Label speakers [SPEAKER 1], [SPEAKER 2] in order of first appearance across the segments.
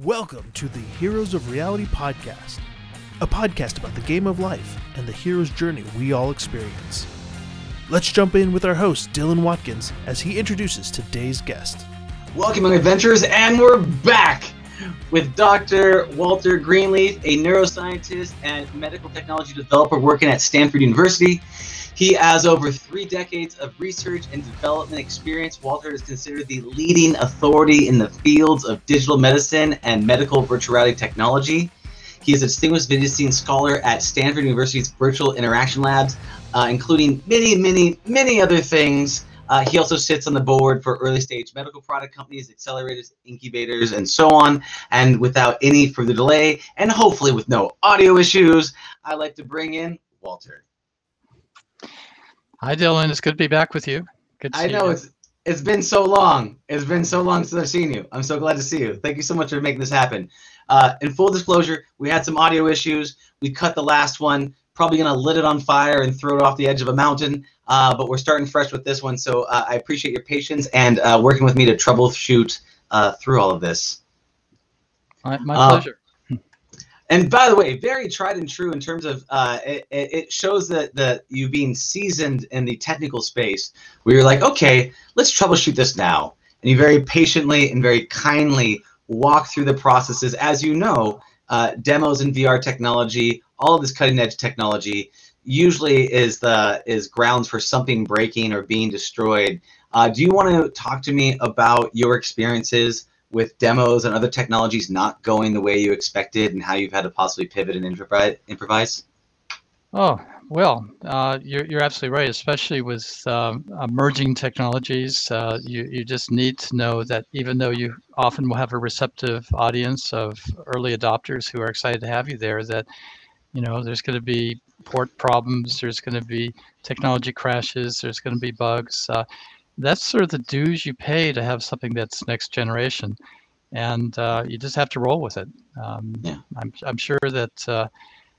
[SPEAKER 1] Welcome to the Heroes of Reality podcast, a podcast about the game of life and the hero's journey we all experience. Let's jump in with our host, Dylan Watkins, as he introduces today's guest.
[SPEAKER 2] Welcome, adventurers, and we're back with Dr. Walter Greenleaf, a neuroscientist and medical technology developer working at Stanford University. He has over three decades of research and development experience. Walter is considered the leading authority in the fields of digital medicine and medical virtual reality technology. He is a distinguished visiting scholar at Stanford University's Virtual Interaction Labs, uh, including many, many, many other things. Uh, he also sits on the board for early stage medical product companies, accelerators, incubators, and so on. And without any further delay, and hopefully with no audio issues, I'd like to bring in Walter.
[SPEAKER 3] Hi, Dylan. It's good to be back with you. Good to
[SPEAKER 2] I know
[SPEAKER 3] you.
[SPEAKER 2] it's it's been so long. It's been so long since I've seen you. I'm so glad to see you. Thank you so much for making this happen. Uh, in full disclosure, we had some audio issues. We cut the last one. Probably gonna lit it on fire and throw it off the edge of a mountain. Uh, but we're starting fresh with this one, so uh, I appreciate your patience and uh, working with me to troubleshoot uh, through all of this.
[SPEAKER 3] My, my
[SPEAKER 2] uh,
[SPEAKER 3] pleasure.
[SPEAKER 2] And by the way, very tried and true in terms of uh, it, it it shows that that you being seasoned in the technical space, where you're like, okay, let's troubleshoot this now, and you very patiently and very kindly walk through the processes. As you know, uh, demos in VR technology, all of this cutting edge technology, usually is the is grounds for something breaking or being destroyed. Uh, do you want to talk to me about your experiences? with demos and other technologies not going the way you expected and how you've had to possibly pivot and improvise
[SPEAKER 3] Oh, well, uh, you're, you're absolutely right, especially with um, emerging technologies. Uh, you, you just need to know that even though you often will have a receptive audience of early adopters who are excited to have you there, that you know there's going to be port problems, there's going to be technology crashes, there's going to be bugs. Uh, that's sort of the dues you pay to have something that's next generation, and uh, you just have to roll with it. Um,
[SPEAKER 2] Yeah.
[SPEAKER 3] I'm, I'm sure that uh,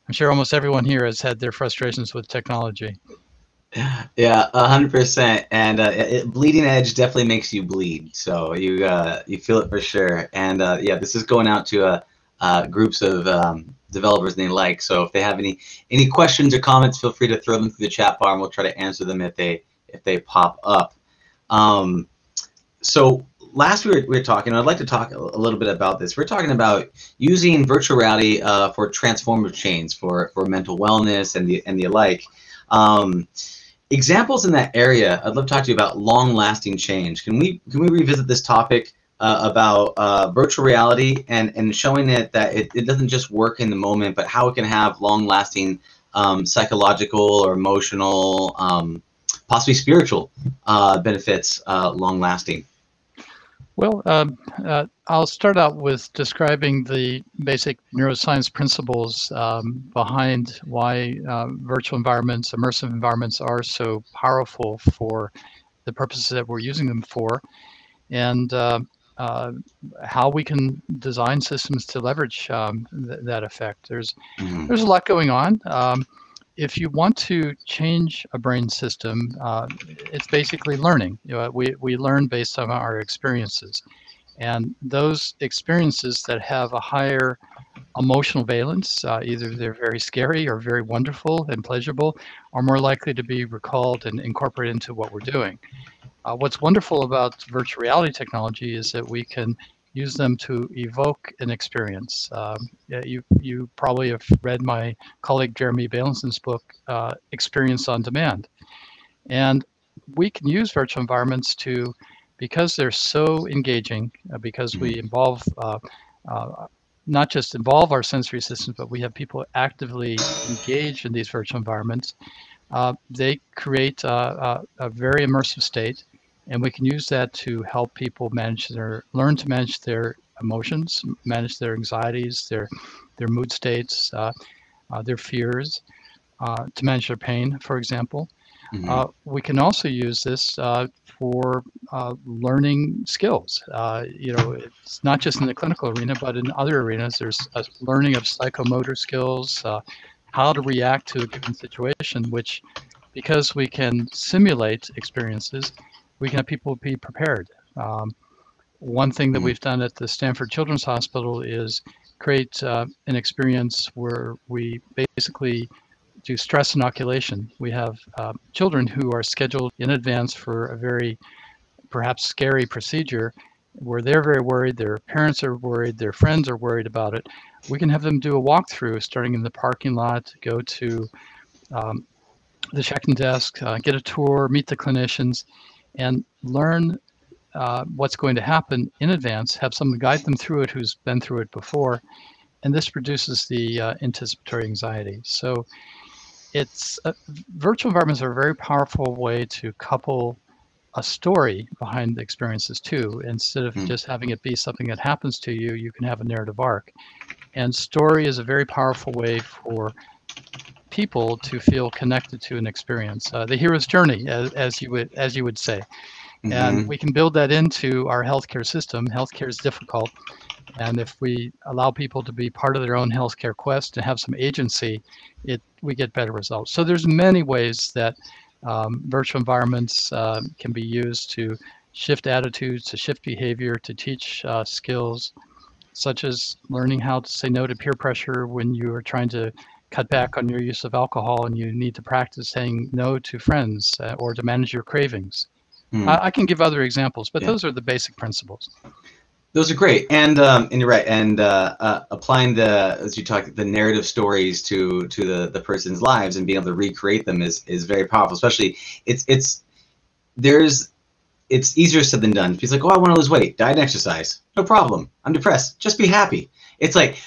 [SPEAKER 3] I'm sure almost everyone here has had their frustrations with technology.
[SPEAKER 2] yeah hundred percent. And uh, it, bleeding edge definitely makes you bleed. So you uh, you feel it for sure. And uh, yeah this is going out to uh, uh, groups of um, developers they like. So if they have any any questions or comments feel free to throw them through the chat bar and we'll try to answer them if they if they pop up. Um, so last we were, we were talking i'd like to talk a, little bit about this. We're talking about using virtual reality uh, for transformative change for for mental wellness and the and the alike um, examples in that area i'd love to talk to you about long lasting change. Can we can we revisit this topic uh, about uh, virtual reality and and showing it that it, it doesn't just work in the moment but how it can have long lasting um, psychological or emotional um, possibly spiritual uh, benefits uh, long lasting
[SPEAKER 3] Well, um, uh, I'll start out with describing the basic neuroscience principles um, behind why uh, virtual environments, immersive environments, are so powerful for the purposes that we're using them for, and uh, uh, how we can design systems to leverage um, th- that effect. There's
[SPEAKER 2] Mhm.
[SPEAKER 3] there's a lot going on. If you want to change a brain system, uh, it's basically learning. You know, we, we learn based on our experiences. And those experiences that have a higher emotional valence, uh, either they're very scary or very wonderful and pleasurable, are more likely to be recalled and incorporated into what we're doing. Uh, what's wonderful about virtual reality technology is that we can use them to evoke an experience. Um, you you probably have read my colleague Jeremy Bailenson's book, uh, Experience on Demand, and we can use virtual environments to, because they're so engaging, uh, because we involve. Uh, uh, not just involve our sensory systems, but we have people actively engaged in these virtual environments. Uh, they create uh, a, a very immersive state, and we can use that to help people manage their learn to manage their emotions, manage their anxieties, their their mood states, uh, uh, their fears, uh, to manage their pain, for example.
[SPEAKER 2] Mhm.
[SPEAKER 3] Uh, we can also use this uh, for uh, learning skills. Uh, you know, it's not just in the clinical arena, but in other arenas. There's a learning of psychomotor skills, uh, how to react to a given situation, which, because we can simulate experiences, we can have people be prepared. Um, One thing that
[SPEAKER 2] Mhm.
[SPEAKER 3] we've done at the Stanford Children's Hospital is create uh, an experience where we basically do stress inoculation. We have uh, children who are scheduled in advance for a very perhaps scary procedure where they're very worried, their parents are worried, their friends are worried about it. We can have them do a walkthrough starting in the parking lot, go to um, the check-in desk, uh, get a tour, meet the clinicians, and learn uh, what's going to happen in advance, have someone guide them through it who's been through it before, and this reduces the uh, anticipatory anxiety. So it's uh, virtual environments are a very powerful way to couple a story behind the experiences too. Instead of
[SPEAKER 2] Mm.
[SPEAKER 3] just having it be something that happens to you, you can have a narrative arc. And story is a very powerful way for people to feel connected to an experience. Uh, the hero's journey, as, as you would as you would say
[SPEAKER 2] Mhm.
[SPEAKER 3] and we can build that into our healthcare system. Healthcare is difficult, and if we allow people to be part of their own healthcare quest and have some agency, it we get better results. So there's many ways that um, virtual environments uh, can be used to shift attitudes, to shift behavior, to teach uh, skills, such as learning how to say no to peer pressure when you are trying to cut back on your use of alcohol and you need to practice saying no to friends uh, or to manage your cravings.
[SPEAKER 2] Hmm.
[SPEAKER 3] I, I can give other examples, but
[SPEAKER 2] Yeah.
[SPEAKER 3] those are the basic principles.
[SPEAKER 2] Those are great, and um, and you're right. And uh, uh, applying the as you talk the narrative stories to to the the person's lives and being able to recreate them is is very powerful. Especially it's it's there's it's easier said than done. He's like, oh, I want to lose weight, diet and exercise, no problem. I'm depressed, just be happy. It's like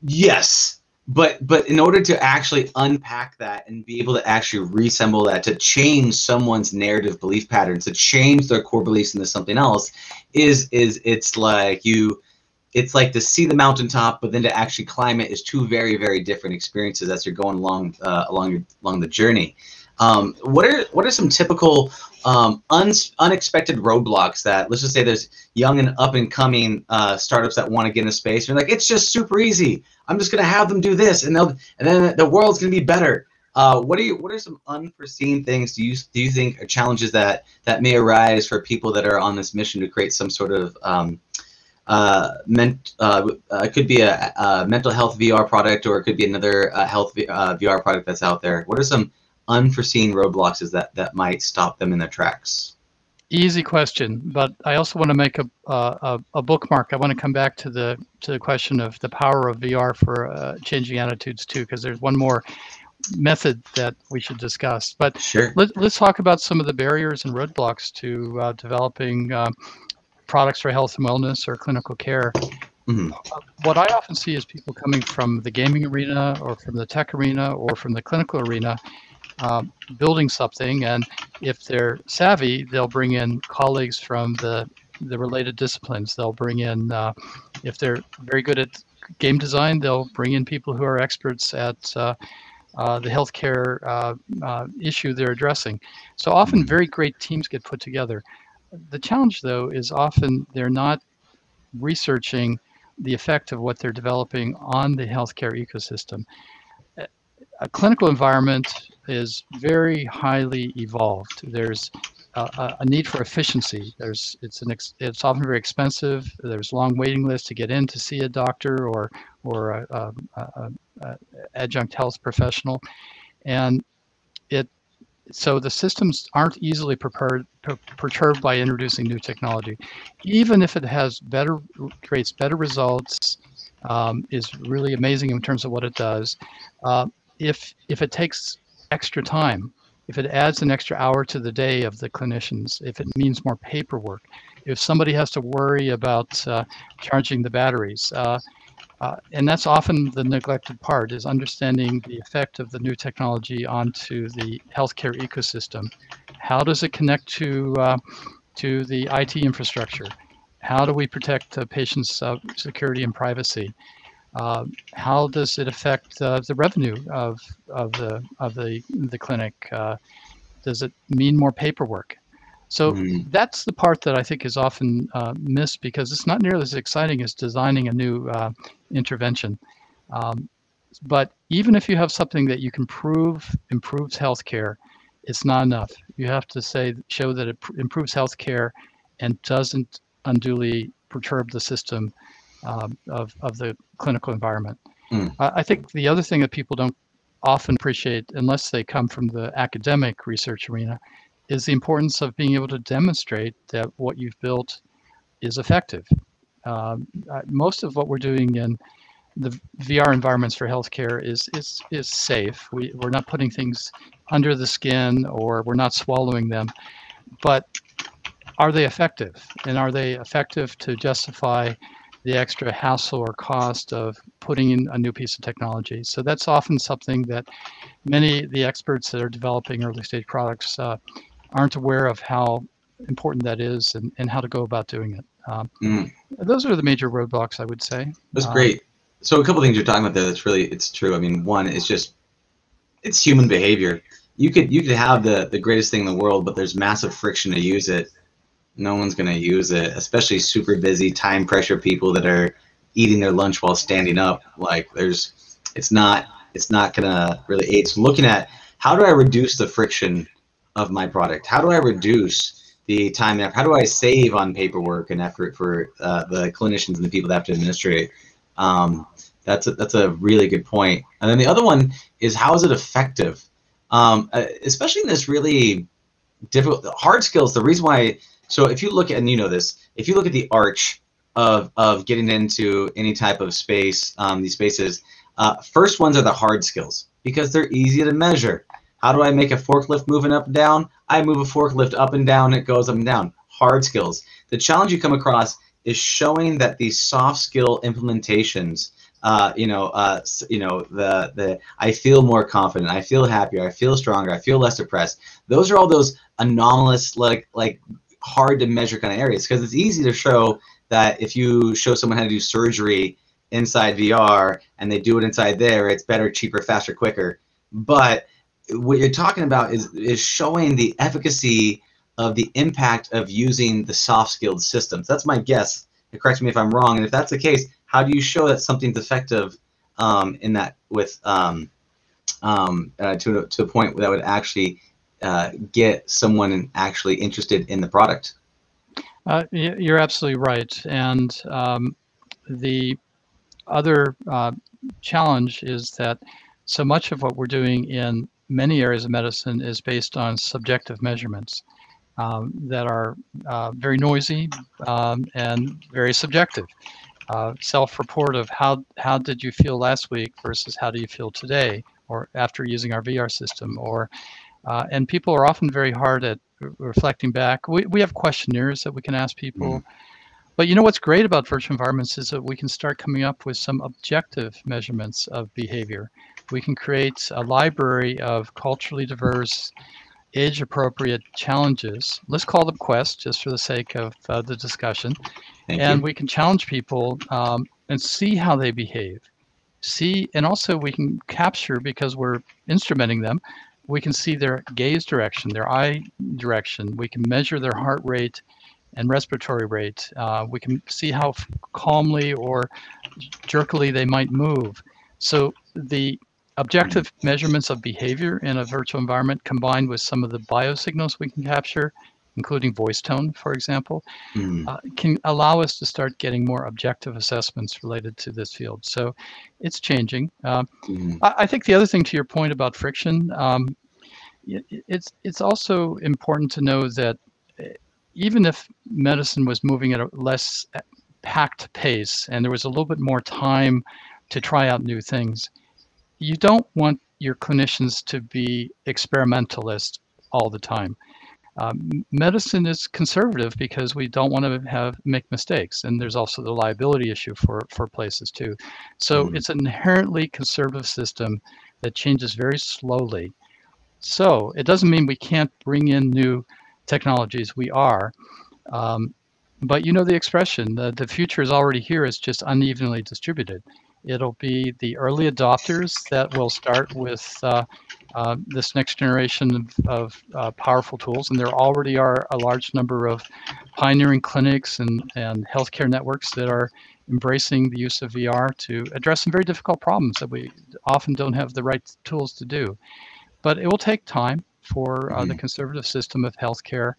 [SPEAKER 2] yes, but but in order to actually unpack that and be able to actually reassemble that to change someone's narrative belief patterns, to change their core beliefs into something else is is it's like you it's like to see the mountaintop but then to actually climb it is two very very different experiences as you're going along uh, along your, along the journey um, what are what are some typical um, un, unexpected roadblocks that let's just say there's young and up and coming uh, startups that want to get into space and like it's just super easy i'm just to have them do this and they'll and then the world's to be better uh, what are you what are some unforeseen things do you do you think are challenges that that may arise for people that are on this mission to create some sort of um, uh, ment, uh, uh, it could be a, a mental health VR product or it could be another uh, health v, uh, VR product that's out there. What are some unforeseen roadblocks is that that might stop them in their tracks?
[SPEAKER 3] Easy question, but I also want to make a, a, a bookmark. I want to come back to the to the question of the power of VR for uh, changing attitudes too, because there's one more method that we should discuss. But
[SPEAKER 2] Sure.
[SPEAKER 3] let, let's talk about some of the barriers and roadblocks to uh, developing uh, products for health and wellness or clinical care.
[SPEAKER 2] Mhm.
[SPEAKER 3] What I often see is people coming from the gaming arena or from the tech arena or from the clinical arena um, building something. And if they're savvy, they'll bring in colleagues from the, the related disciplines. They'll bring in, uh, if they're very good at game design, they'll bring in people who are experts at uh, uh, the healthcare uh, uh, issue they're addressing. So often, very great teams get put together. The challenge, though, is often they're not researching the effect of what they're developing on the healthcare ecosystem. A- clinical environment is very highly evolved. There's a, a- need for efficiency. There's it's an ex, it's often very expensive. There's long waiting lists to get in to see a doctor or or a, a, a, adjunct health professional, and it so the systems aren't easily prepared, per- perturbed by introducing new technology, even if it has better creates better results, um, is really amazing in terms of what it does. Uh, if if it takes extra time, if it adds an extra hour to the day of the clinicians, if it means more paperwork, if somebody has to worry about uh, charging the batteries. Uh, uh, and that's often the neglected part is understanding the effect of the new technology onto the healthcare ecosystem. How does it connect to uh, to the IT infrastructure? How do we protect patients' uh, security and privacy? Uh, how does it affect uh, the revenue of, of the of the the clinic? Uh, does it mean more paperwork? So
[SPEAKER 2] Mhm.
[SPEAKER 3] that's the part that I think is often uh, missed because it's not nearly as exciting as designing a new uh, intervention. Um, but even if you have something that you can prove improves healthcare, it's not enough. You have to say show that it pr- improves healthcare and doesn't unduly perturb the system um, of, of the clinical environment.
[SPEAKER 2] Mm.
[SPEAKER 3] I I think the other thing that people don't often appreciate, unless they come from the academic research arena, is the importance of being able to demonstrate that what you've built is effective. Um, uh, most of what we're doing in the VR environments for healthcare is is is safe. We we're not putting things under the skin or we're not swallowing them, but are they effective? And are they effective to justify the extra hassle or cost of putting in a new piece of technology? So that's often something that many the experts that are developing early stage products uh, aren't aware of how important that is and, and how to go about doing it. Um,
[SPEAKER 2] Mm.
[SPEAKER 3] those are the major roadblocks, I would say.
[SPEAKER 2] That's
[SPEAKER 3] Um,
[SPEAKER 2] great. So a couple things you're talking about there that's really it's true. I mean, one is just it's human behavior. You could you could have the the greatest thing in the world, but there's massive friction to use it. No one's gonna use it, especially super busy, time pressure people that are eating their lunch while standing up. Like there's it's not it's not gonna really aid. So looking at how do I reduce the friction of my product? How do I reduce the time and? How do I save on paperwork and effort for uh, the clinicians and the people that have to administrate? Um, that's a, that's a really good point. And then the other one is how is it effective? Um, uh, especially in this really difficult hard skills. The reason why so if you look at and you know this, if you look at the arch of of getting into any type of space, um, these spaces, uh, first ones are the hard skills because they're easy to measure. How do I make a forklift moving up and down? I move a forklift up and down, it goes up and down. Hard skills. The challenge you come across is showing that these soft skill implementations, uh, you know, uh, you know, the the I feel more confident, I feel happier, I feel stronger, I feel less depressed. Those are all those anomalous, like like hard to measure kind of areas because it's easy to show that if you show someone how to do surgery inside VR and they do it inside there, it's better, cheaper, faster, quicker. But what you're talking about is is showing the efficacy of the impact of using the soft skilled systems. That's my guess. And Correct me if I'm wrong. And if that's the case, how do you show that something's effective um, in that with um, um, uh, to to a point that would actually uh, get someone actually interested in the product?
[SPEAKER 3] Uh, you're absolutely right. And um, the other uh, challenge is that so much of what we're doing in many areas of medicine is based on subjective measurements um, that are uh, very noisy um, and very subjective. Uh, self-report of how how did you feel last week versus how do you feel today or after using our VR system or uh, and people are often very hard at re- reflecting back. We, we have questionnaires that we can ask people. But you know what's great about virtual environments is that we can start coming up with some objective measurements of behavior. We can create a library of culturally diverse, age appropriate challenges. Let's call them quests just for the sake of uh, the discussion.
[SPEAKER 2] Thank
[SPEAKER 3] and
[SPEAKER 2] you.
[SPEAKER 3] we can challenge people um, and see how they behave. See, and also we can capture because we're instrumenting them. We can see their gaze direction, their eye direction. We can measure their heart rate and respiratory rate. Uh, we can see how calmly or jerkily they might move. So the objective measurements of behavior in a virtual environment combined with some of the biosignals we can capture, including voice tone, for example,
[SPEAKER 2] Mm.
[SPEAKER 3] uh, can allow us to start getting more objective assessments related to this field. So it's changing. Um,
[SPEAKER 2] Mm.
[SPEAKER 3] I, I think the other thing to your point about friction, um, it's it's also important to know that uh, even if medicine was moving at a less uh, packed pace and there was a little bit more time to try out new things, you don't want your clinicians to be experimentalists all the time. Um, medicine is conservative because we don't want to have make mistakes, and there's also the liability issue for for places too. So
[SPEAKER 2] Mhm.
[SPEAKER 3] it's an inherently conservative system that changes very slowly. So it doesn't mean we can't bring in new technologies. We are, um, but you know the expression: the the future is already here. It's just unevenly distributed. It'll be the early adopters that will start with uh, uh, this next generation of, of uh, powerful tools, and there already are a large number of pioneering clinics and, and healthcare networks that are embracing the use of VR to address some very difficult problems that we often don't have the right tools to do. But it will take time for uh, the
[SPEAKER 2] Mhm.
[SPEAKER 3] conservative system of healthcare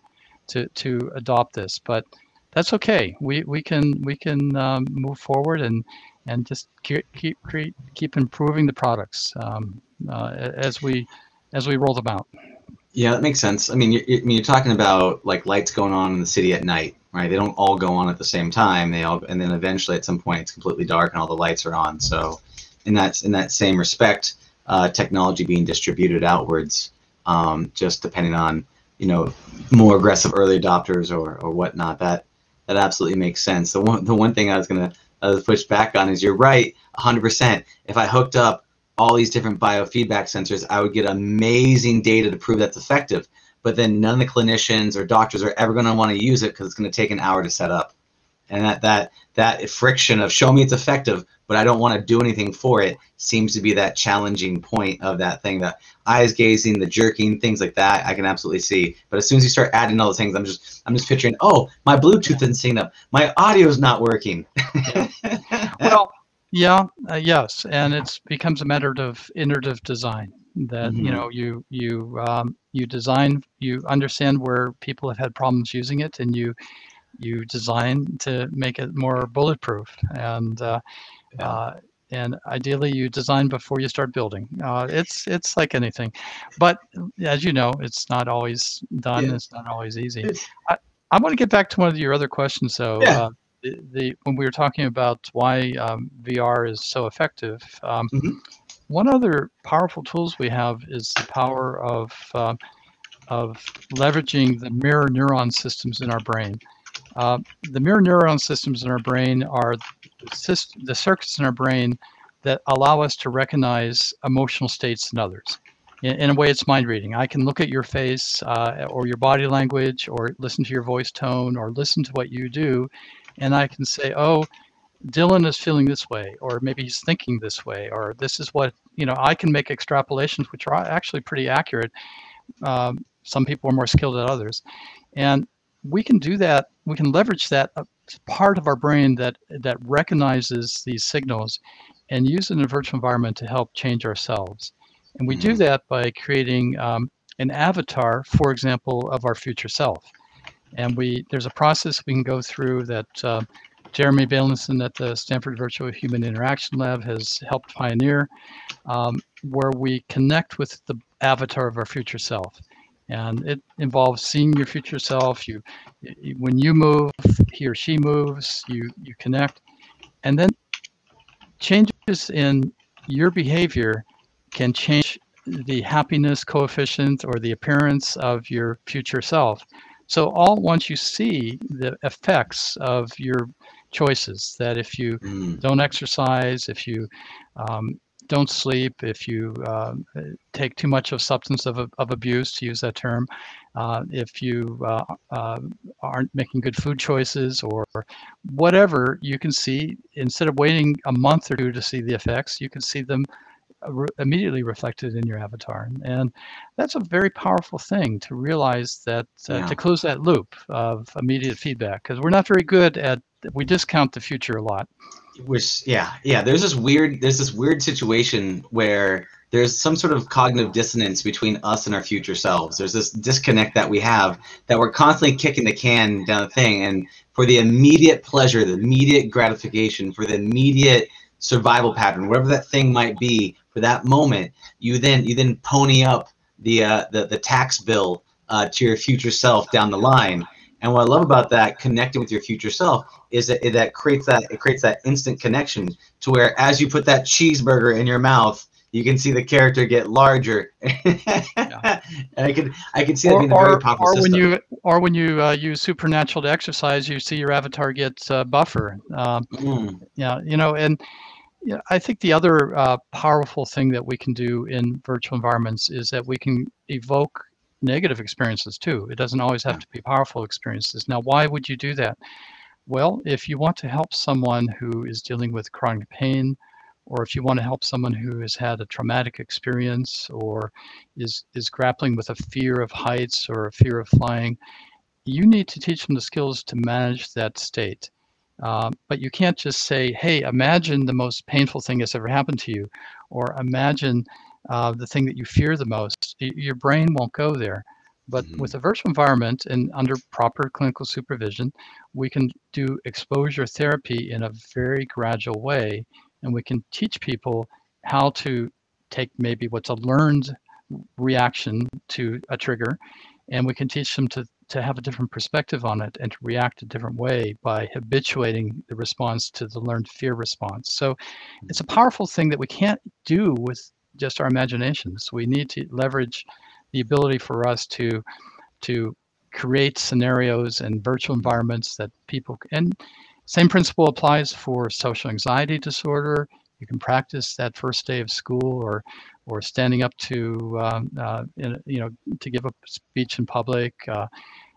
[SPEAKER 3] to, to adopt this. But that's okay. We we can we can um, move forward and and just keep keep keep, keep improving the products um, uh, as we as we roll them out.
[SPEAKER 2] Yeah, that makes sense. I mean, you're, I mean, you're talking about like lights going on in the city at night, right? They don't all go on at the same time. They all, and then eventually at some point it's completely dark and all the lights are on. So, in that in that same respect, uh, technology being distributed outwards, um, just depending on you know more aggressive early adopters or or whatnot. That that absolutely makes sense. The one the one thing I was gonna push back on is you're right, 100%. If I hooked up all these different biofeedback sensors, I would get amazing data to prove that's effective. But then none of the clinicians or doctors are ever going to want to use it because it's going to take an hour to set up. And that that that friction of show me it's effective, but I don't want to do anything for it seems to be that challenging point of that thing. That eyes gazing, the jerking, things like that, I can absolutely see. But as soon as you start adding all those things, I'm just I'm just picturing, oh, my Bluetooth isn't synced up, my audio's not working.
[SPEAKER 3] well, yeah, uh, yes, and it becomes a matter of iterative design. That mm-hmm. you know, you you um, you design, you understand where people have had problems using it, and you you design to make it more bulletproof. And uh, yeah. uh, and ideally, you design before you start building. Uh, it's it's like anything, but as you know, it's not always done. Yeah. It's not always easy. I, I want to get back to one of your other questions, though. Yeah. Uh, the, the when we were talking about why um, VR is so effective, um, mm-hmm. one other powerful tools we have is the power of uh, of leveraging the mirror neuron systems in our brain. Uh, the mirror neuron systems in our brain are the, circuits in our brain that allow us to recognize emotional states in others. In, in a way, it's mind reading. I can look at your face uh, or your body language or listen to your voice tone or listen to what you do and I can say, oh, Dylan is feeling this way, or maybe he's thinking this way, or this is what, you know, I can make extrapolations which are actually pretty accurate. Um, some people are more skilled at others. And we can do that, we can leverage that uh, part of our brain that, that recognizes these signals and use it in a virtual environment to help change ourselves. And we do mm-hmm. that by creating um, an avatar, for example, of our future self. And we there's a process we can go through that uh, Jeremy Bailenson at the Stanford Virtual Human Interaction Lab has helped pioneer, um, where we connect with the avatar of our future self. And it involves seeing your future self. You, when you move, he or she moves. You you connect, and then changes in your behavior can change the happiness coefficient or the appearance of your future self. So all once you see the effects of your choices, that if you mm. don't exercise, if you um, don't sleep, if you uh, take too much of substance of, of abuse, to use that term, uh, if you uh, uh aren't making good food choices or whatever, you can see, instead of waiting a month or two to see the effects, you can see them re- immediately reflected in your avatar. And that's a very powerful thing to realize that uh, yeah. to close that loop of immediate feedback because we're not very good at we discount the future a lot.
[SPEAKER 2] Which yeah yeah there's this weird there's this weird situation where there's some sort of cognitive dissonance between us and our future selves. There's this disconnect that we have that we're constantly kicking the can down the thing, and for the immediate pleasure, the immediate gratification, for the immediate survival pattern, whatever that thing might be, for that moment, you then you then pony up the uh, the, the tax bill uh, to your future self down the line. And what I love about that connecting with your future self is that it, that creates that it creates that instant connection to where as you put that cheeseburger in your mouth, you can see the character get larger. yeah. And I can I can see that or, being a very powerful
[SPEAKER 3] or
[SPEAKER 2] system.
[SPEAKER 3] when you or when you uh, use supernatural to exercise, you see your avatar get uh, buffer. Um, mm. Yeah, you know, and yeah, I think the other uh, powerful thing that we can do in virtual environments is that we can evoke negative experiences too. It doesn't always have to be powerful experiences. Now, why would you do that? Well, if you want to help someone who is dealing with chronic pain, or if you want to help someone who has had a traumatic experience or is, is grappling with a fear of heights or a fear of flying, you need to teach them the skills to manage that state. Um, but you can't just say, hey, imagine the most painful thing that's ever happened to you, or imagine uh, the thing that you fear the most. Your brain won't go there. But
[SPEAKER 2] Mhm.
[SPEAKER 3] with a virtual environment and under proper clinical supervision, we can do exposure therapy in a very gradual way, and we can teach people how to take maybe what's a learned reaction to a trigger, and we can teach them to to have a different perspective on it and to react a different way by habituating the response to the learned fear response. So it's a powerful thing that we can't do with just our imaginations. We need to leverage the ability for us to to create scenarios and virtual environments that people and same principle applies for social anxiety disorder. You can practice that first day of school or or standing up to um, uh, in, you know to give a speech in public. Uh,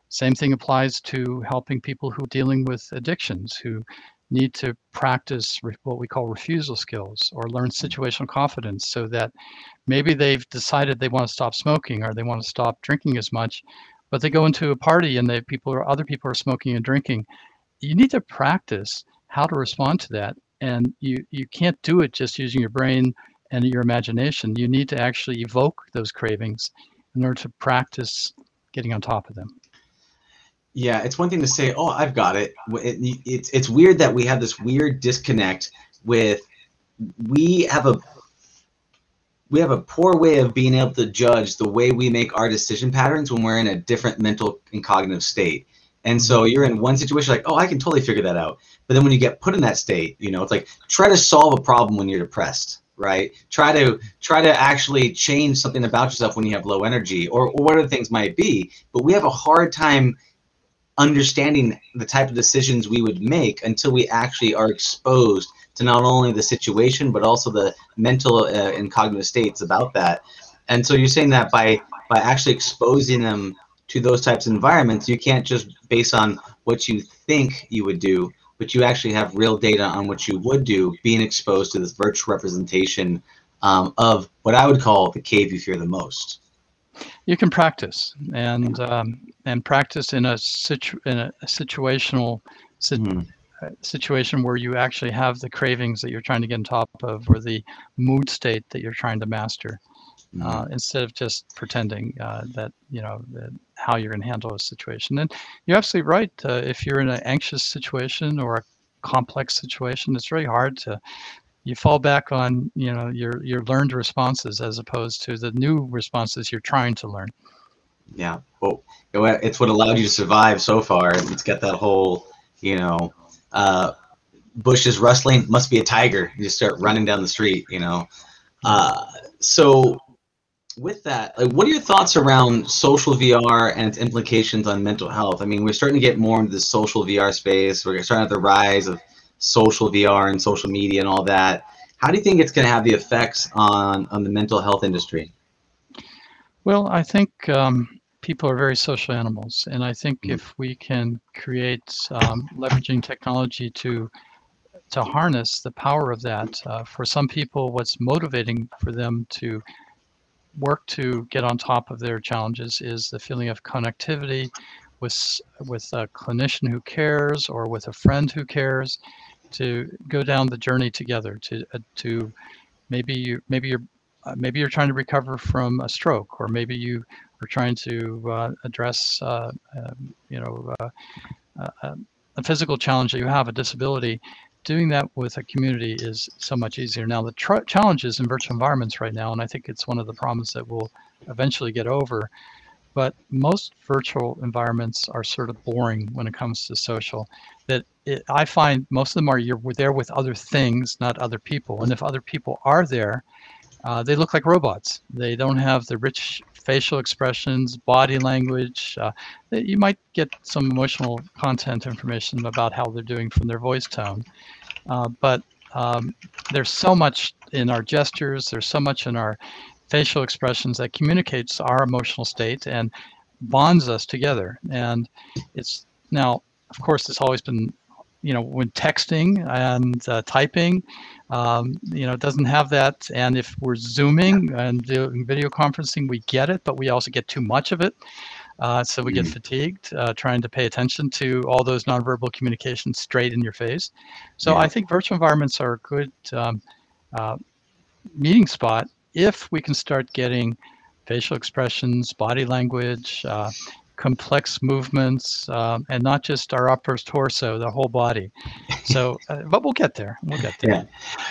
[SPEAKER 3] same thing applies to helping people who are dealing with addictions who need to practice re- what we call refusal skills or learn mm. situational confidence so that maybe they've decided they want to stop smoking or they want to stop drinking as much but they go into a party and they people or other people are smoking and drinking. You need to practice how to respond to that and you you can't do it just using your brain and your imagination. You need to actually evoke those cravings in order to practice getting on top of them
[SPEAKER 2] Yeah, it's one thing to say, "Oh, I've got it." It- It's it's weird that we have this weird disconnect with we have a we have a poor way of being able to judge the way we make our decision patterns when we're in a different mental and cognitive state. And so mm-hmm. you're in one situation like, "Oh, I can totally figure that out." But then when you get put in that state, you know, it's like try to solve a problem when you're depressed, right? Try to try to actually change something about yourself when you have low energy or, or whatever things might be. But we have a hard time understanding the type of decisions we would make until we actually are exposed to not only the situation but also the mental uh, and cognitive states about that. And so you're saying that by by actually exposing them to those types of environments you can't just base on what you think you would do but you actually have real data on what you would do being exposed to this virtual representation um, of what i would call the cave you fear the most
[SPEAKER 3] you can practice and um, and practice in a situ in a situational sit- uh, situation where you actually have the cravings that you're trying to get on top of or the mood state that you're trying to master uh, instead of just pretending uh, that you know that how you're going to handle a situation. And you're absolutely right uh, if you're in an anxious situation or a complex situation it's very hard to you fall back on you know your your learned responses as opposed to the new responses you're trying to learn
[SPEAKER 2] Yeah. Well, it's what allowed you to survive so far. It's got that whole, you know, uh, bushes rustling. Must be a tiger. You just start running down the street. You know. Uh, so, with that, like, what are your thoughts around social VR and its implications on mental health? I mean, we're starting to get more into the social VR space. We're starting at the rise of social VR and social media and all that. How do you think it's going to have the effects on on the mental health industry?
[SPEAKER 3] Well, I think um, people are very social animals, and I think
[SPEAKER 2] Mm.
[SPEAKER 3] if we can create um, leveraging technology to to harness the power of that, uh, for some people, what's motivating for them to work to get on top of their challenges is the feeling of connectivity with with a clinician who cares or with a friend who cares, to go down the journey together. To uh, to maybe you maybe you're uh, maybe you're trying to recover from a stroke, or maybe you are trying to uh, address, uh, um, you know, uh, uh, a physical challenge that you have, a disability. Doing that with a community is so much easier. Now, the tr- challenges in virtual environments right now, and I think it's one of the problems that we'll eventually get over. But most virtual environments are sort of boring when it comes to social. It, I find most of them are you're there with other things, not other people. And if other people are there, uh, they look like robots. They don't have the rich facial expressions, body language. Uh, you might get some emotional content information about how they're doing from their voice tone. Uh, but um, there's so much in our gestures, there's so much in our facial expressions that communicates our emotional state and bonds us together. And it's now, of course, it's always been, you know, when texting and uh, typing, um, you know, it doesn't have that. And if we're zooming and doing video conferencing, we get it, but we also get too much of it. Uh, so we get
[SPEAKER 2] Mhm.
[SPEAKER 3] fatigued uh, trying to pay attention to all those nonverbal communications straight in your face. So
[SPEAKER 2] Yeah.
[SPEAKER 3] I think virtual environments are a good um, uh, meeting spot if we can start getting facial expressions, body language, uh, complex movements, um, and not just our upper torso, the whole body. So, uh, but we'll get there. We'll get there.
[SPEAKER 2] Yeah,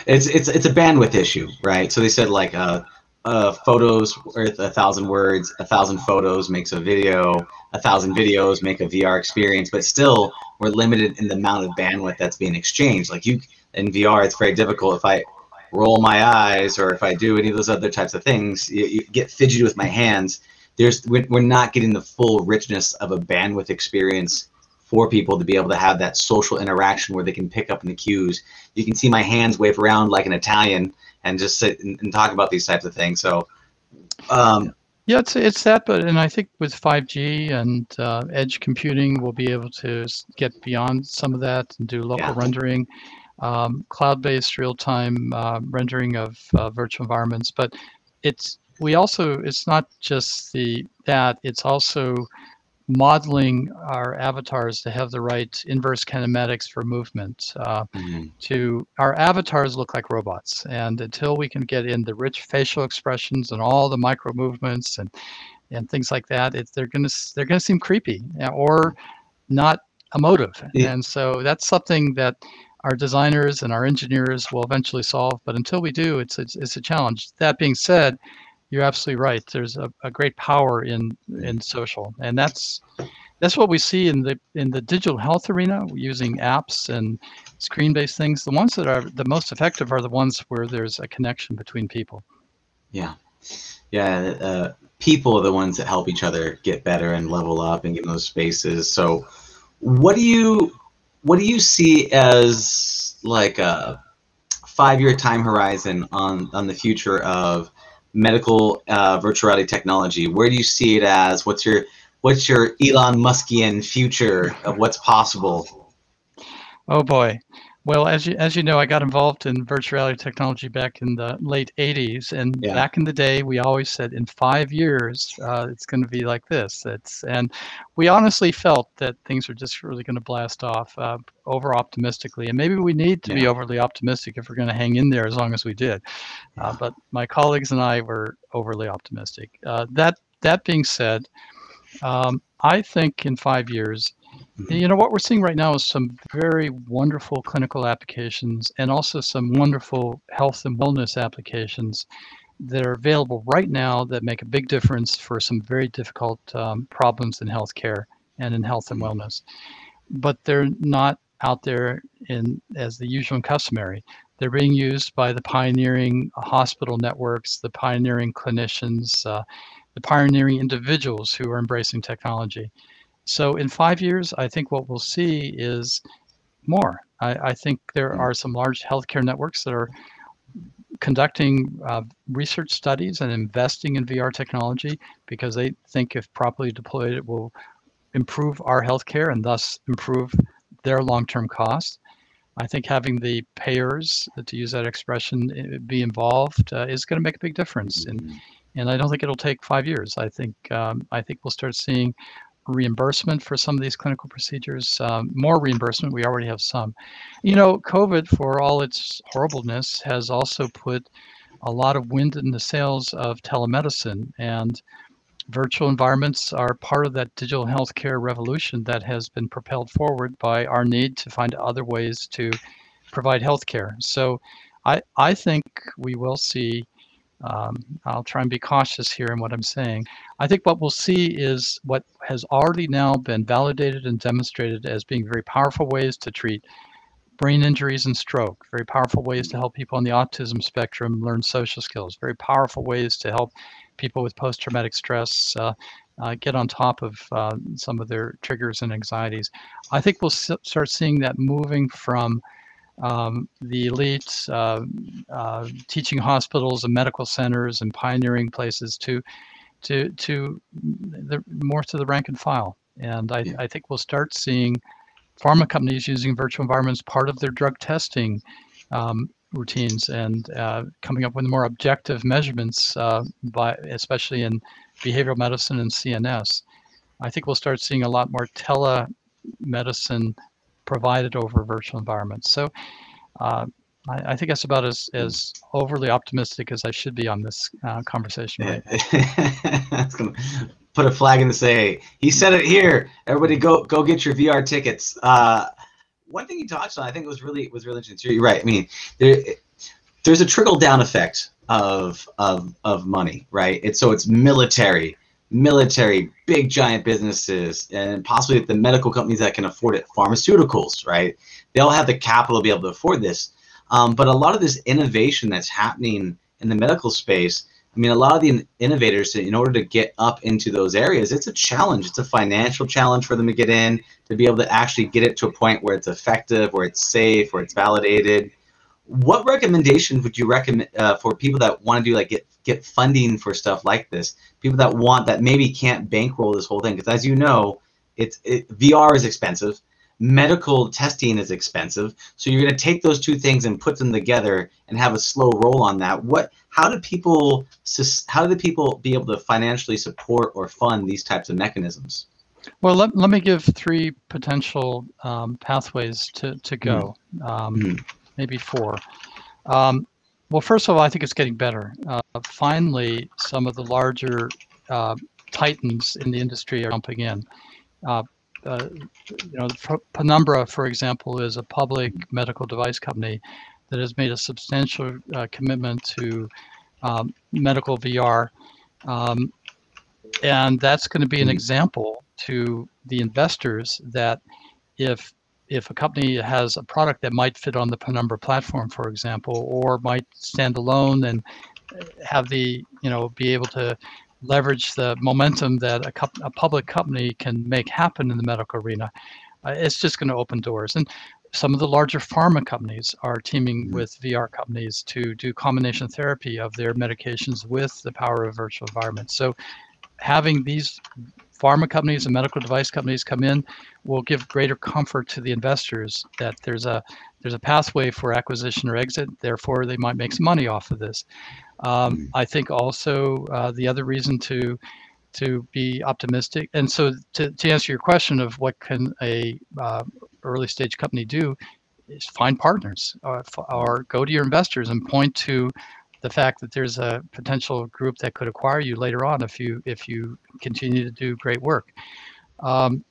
[SPEAKER 2] it's it's it's a bandwidth issue, right? So they said like uh, uh, photos worth a thousand words, a thousand photos makes a video, a thousand videos make a VR experience, but still we're limited in the amount of bandwidth that's being exchanged. Like you in VR, it's very difficult if I roll my eyes or if I do any of those other types of things, you, you get fidgety with my hands. There's we're, we're not getting the full richness of a bandwidth experience for people to be able to have that social interaction where they can pick up in the cues. You can see my hands wave around like an Italian and just sit and, and talk about these types of things. So, um,
[SPEAKER 3] yeah, it's it's that, but and I think with 5G and uh, edge computing, we'll be able to get beyond some of that and do local yeah. rendering, um, cloud-based real-time uh, rendering of uh, virtual environments. But it's we also it's not just the that it's also modeling our avatars to have the right inverse kinematics for movement. Uh, mm-hmm. To our avatars look like robots, and until we can get in the rich facial expressions and all the micro movements and and things like that, it, they're gonna they're gonna seem creepy or not emotive. Yeah. And so that's something that our designers and our engineers will eventually solve. But until we do, it's it's, it's a challenge. That being said you're absolutely right. There's a, a great power in in social, and that's that's what we see in the in the digital health arena using apps and screen-based things. The ones that are the most effective are the ones where there's a connection between people.
[SPEAKER 2] Yeah, yeah. Uh, people are the ones that help each other get better and level up and get in those spaces. So, what do you what do you see as like a five-year time horizon on on the future of medical uh, virtual reality technology? Where do you see it as? What's your what's your Elon Muskian future of what's possible?
[SPEAKER 3] Oh boy. Well, as you as you know, I got involved in virtual reality technology back in the late '80s, and yeah. back in the day, we always said in five years uh, it's going to be like this. It's and we honestly felt that things were just really going to blast off uh, over optimistically, and maybe we need to yeah. be overly optimistic if we're going to hang in there as long as we did. Uh, but my colleagues and I were overly optimistic. Uh, that that being said, um, I think in five years. You know, what we're seeing right now is some very wonderful clinical applications and also some wonderful health and wellness applications that are available right now that make a big difference for some very difficult um, problems in healthcare and in health and wellness. But they're not out there in as the usual and customary. They're being used by the pioneering hospital networks, the pioneering clinicians, uh, the pioneering individuals who are embracing technology. So in five years, I think what we'll see is more. I, I think there mm. are some large healthcare networks that are conducting uh, research studies and investing in VR technology because they think if properly deployed, it will improve our healthcare and thus improve their long-term costs. I think having the payers, to use that expression, eh, be involved uh, is going to make a big difference. And mm-hmm. and I don't think it'll take five years. I think um, I think we'll start seeing reimbursement for some of these clinical procedures, um, more reimbursement. We already have some. You know, COVID, for all its horribleness, has also put a lot of wind in the sails of telemedicine, and virtual environments are part of that digital healthcare revolution that has been propelled forward by our need to find other ways to provide healthcare. So, I I think we will see um, I'll try and be cautious here in what I'm saying. I think what we'll see is what has already now been validated and demonstrated as being very powerful ways to treat brain injuries and stroke, very powerful ways to help people on the autism spectrum learn social skills, very powerful ways to help people with post traumatic stress uh, uh, get on top of uh, some of their triggers and anxieties. I think we'll s- start seeing that moving from um, the elite, uh, uh, teaching hospitals and medical centers and pioneering places to to to the more to the rank and file. And I. I think we'll start seeing pharma companies using virtual environments part of their drug testing um, routines and uh, coming up with more objective measurements, uh, by especially in behavioral medicine and CNS. I think we'll start seeing a lot more telemedicine provided over virtual environments. So uh, I, I think that's about as, as overly optimistic as I should be on this uh, conversation. Right?
[SPEAKER 2] That's gonna put a flag in the say. He said it here. Everybody, go go get your VR tickets. Uh, one thing you touched on, I think it was really was really interesting. You're right. I mean, there, there's a trickle down effect of of of money, right? It's so it's military, military, big giant businesses, and possibly the medical companies that can afford it, pharmaceuticals, right? They all have the capital to be able to afford this. Um, but a lot of this innovation that's happening in the medical space, I mean, a lot of the innovators, in order to get up into those areas, it's a challenge. It's a financial challenge for them to get in, to be able to actually get it to a point where it's effective, where it's safe, where it's validated. What recommendations would you recommend uh, for people that want to do like get get funding for stuff like this? People that want that maybe can't bankroll this whole thing because, as you know, it's it, VR is expensive medical testing is expensive so you're going to take those two things and put them together and have a slow roll on that. What how do people how do people be able to financially support or fund these types of mechanisms?
[SPEAKER 3] Well let, let me give three potential um, pathways to, to go. Mm um, mm maybe four. Um, well first of all i think it's getting better. Uh, finally some of the larger uh, titans in the industry are jumping in. Uh, uh, you know, Penumbra, for example, is a public medical device company that has made a substantial uh, commitment to um, medical VR. Um, and that's going to be an example to the investors that if if a company has a product that might fit on the Penumbra platform, for example, or might stand alone and have the you know be able to leverage the momentum that a, a public company can make happen in the medical arena, uh, it's just going to open doors. And some of the larger pharma companies are teaming mm-hmm. with VR companies to do combination therapy of their medications with the power of virtual environments. So having these pharma companies and medical device companies come in will give greater comfort to the investors that there's a there's a pathway for acquisition or exit therefore they might make some money off of this um, mm. I think also uh, the other reason to to be optimistic, and so to, to answer your question of what can a uh, early stage company do, is find partners or, uh, or go to your investors and point to the fact that there's a potential group that could acquire you later on if you if you continue to do great work. Um,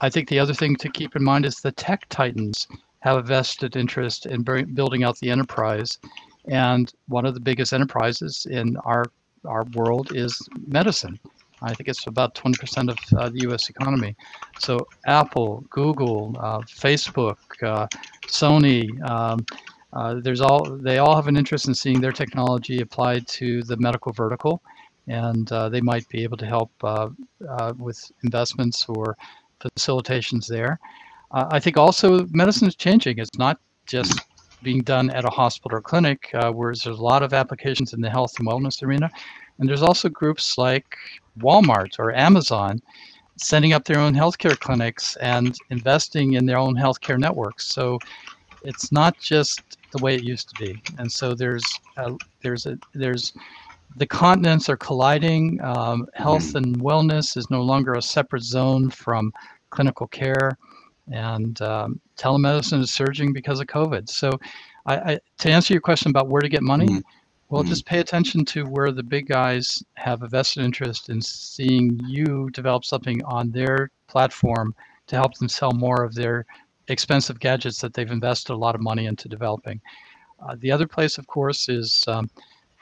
[SPEAKER 3] I think the other thing to keep in mind is the tech titans have a vested interest in building out the enterprise and one of the biggest enterprises in our our world is medicine. I think it's about 20% of uh, the U.S. economy. So Apple, Google, uh, Facebook, uh, Sony, um, uh, there's all they all have an interest in seeing their technology applied to the medical vertical, and uh, they might be able to help uh, with investments or facilitations there. I think also medicine is changing. It's not just being done at a hospital or clinic, uh, whereas there's a lot of applications in the health and wellness arena. And there's also groups like Walmart or Amazon setting up their own healthcare clinics and investing in their own healthcare networks. So it's not just the way it used to be. And so there's a, there's a there's the continents are colliding. Um, health and wellness is no longer a separate zone from clinical care and um, telemedicine is surging because of COVID. So, I, I, to answer your question about where to get money, mm-hmm. well, mm-hmm. just pay attention to where the big guys have a vested interest in seeing you develop something on their platform to help them sell more of their expensive gadgets that they've invested a lot of money into developing. Uh, the other place, of course, is um,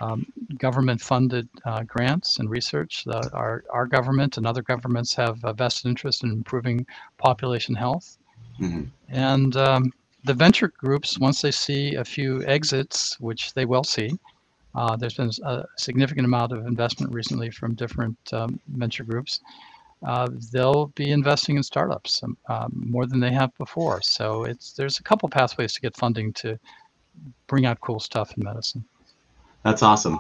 [SPEAKER 3] um, government-funded uh, grants and research. The, our, our government and other governments have a vested interest in improving population health. Mm-hmm. And um, the venture groups, once they see a few exits, which they will see, uh, there's been a significant amount of investment recently from different um, venture groups. Uh, they'll be investing in startups um, um, more than they have before. So it's there's a couple pathways to get funding to bring out cool stuff in medicine.
[SPEAKER 2] That's awesome.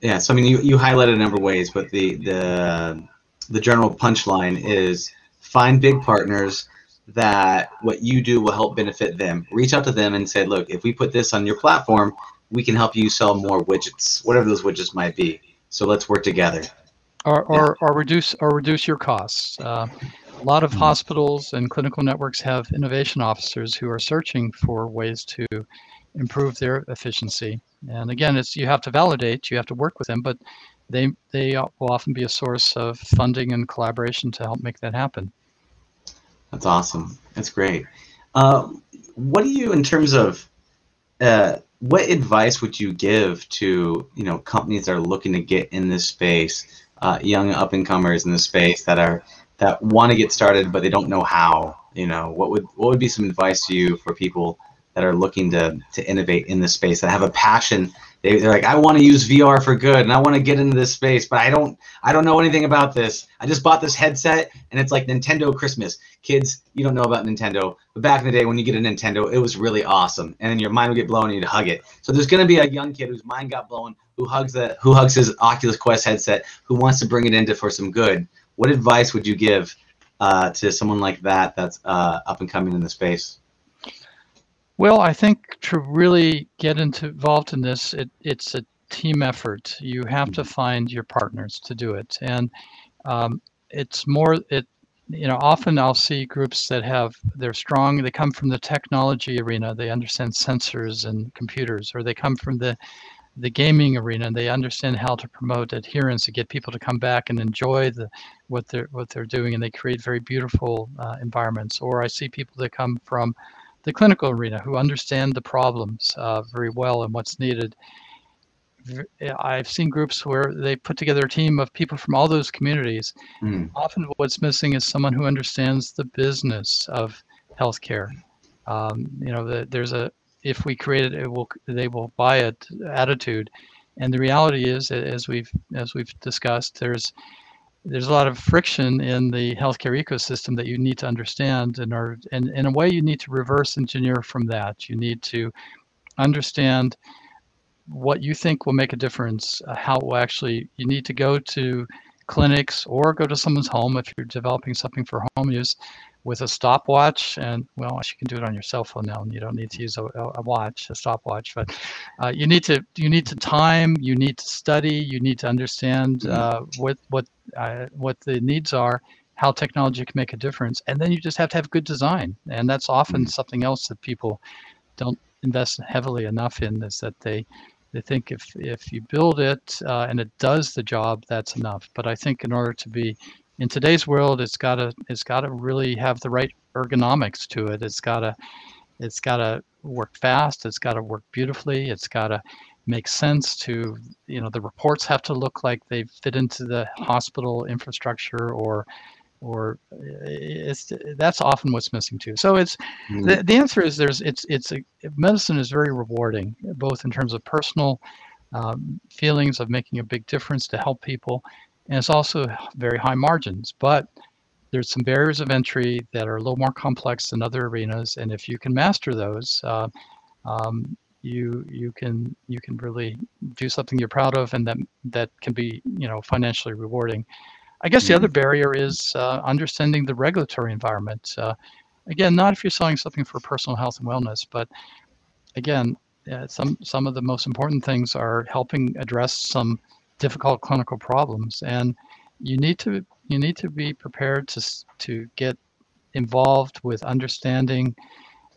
[SPEAKER 2] Yeah. So I mean, you, you highlighted a number of ways, but the the the general punchline is find big partners that what you do will help benefit them. Reach out to them and say, look, if we put this on your platform, we can help you sell more widgets, whatever those widgets might be. So let's work together.
[SPEAKER 3] Or, or, or reduce or reduce your costs. Uh, a lot of mm-hmm. hospitals and clinical networks have innovation officers who are searching for ways to improve their efficiency. And again, it's you have to validate, you have to work with them, but they they will often be a source of funding and collaboration to help make that happen.
[SPEAKER 2] That's awesome. That's great. Uh, what do you, in terms of, uh, what advice would you give to you know companies that are looking to get in this space, uh, young up and comers in the space that are that want to get started but they don't know how? You know, what would what would be some advice to you for people that are looking to to innovate in this space that have a passion they, they're like i want to use vr for good and i want to get into this space but i don't i don't know anything about this. I just bought this headset and it's like nintendo christmas. Kids you don't know about nintendo but back in the day when you get a nintendo it was really awesome and then your mind would get blown and you'd hug it. So there's going to be a young kid whose mind got blown who hugs that who hugs his oculus quest headset who wants to bring it into for some good. What advice would you give uh, to someone like that that's uh, up and coming in the space
[SPEAKER 3] well, I think to really get into, involved in this, it, it's a team effort. You have to mm-hmm. find your partners to do it, and um, it's more it. You know, often I'll see groups that have they're strong. They come from the technology arena. They understand sensors and computers, or they come from the the gaming arena and they understand how to promote adherence to get people to come back and enjoy the what they're what they're doing and they create very beautiful uh, environments or i see people that come from the clinical arena who understand the problems uh, very well and what's needed. I've seen groups where they put together a team of people from all those communities. Mm. Often, what's missing is someone who understands the business of healthcare. Um, you know, the, there's a if we create it, it will they will buy it attitude, and the reality is, as we've as we've discussed, there's there's a lot of friction in the healthcare ecosystem that you need to understand in order and in a way you need to reverse engineer from that. You need to understand what you think will make a difference uh, how it will actually you need to go to clinics or go to someone's home if you're developing something for home use with a stopwatch and well you can do it on your cell phone now and you don't need to use a, a watch a stopwatch but uh, you need to you need to time you need to study you need to understand mm-hmm. uh, what what uh, what the needs are how technology can make a difference and then you just have to have good design and that's often mm-hmm. something else that people don't invest heavily enough in is that they they think if if you build it uh, and it does the job that's enough but i think in order to be in today's world, it's got to it's got to really have the right ergonomics to it. It's got to it's got to work fast. It's got to work beautifully. It's got to make sense to you know the reports have to look like they fit into the hospital infrastructure or or it's that's often what's missing too. So it's mm. the, the answer is there's it's it's a, medicine is very rewarding both in terms of personal um, feelings of making a big difference to help people and it's also very high margins. But there's some barriers of entry that are a little more complex than other arenas, and if you can master those, uh, um, you you can you can really do something you're proud of, and that that can be you know financially rewarding. I guess the other mm-hmm. barrier is uh, understanding the regulatory environment. Uh, again, not if you're selling something for personal health and wellness, but again, uh, some some of the most important things are helping address some difficult clinical problems and you need to you need to be prepared to to get involved with understanding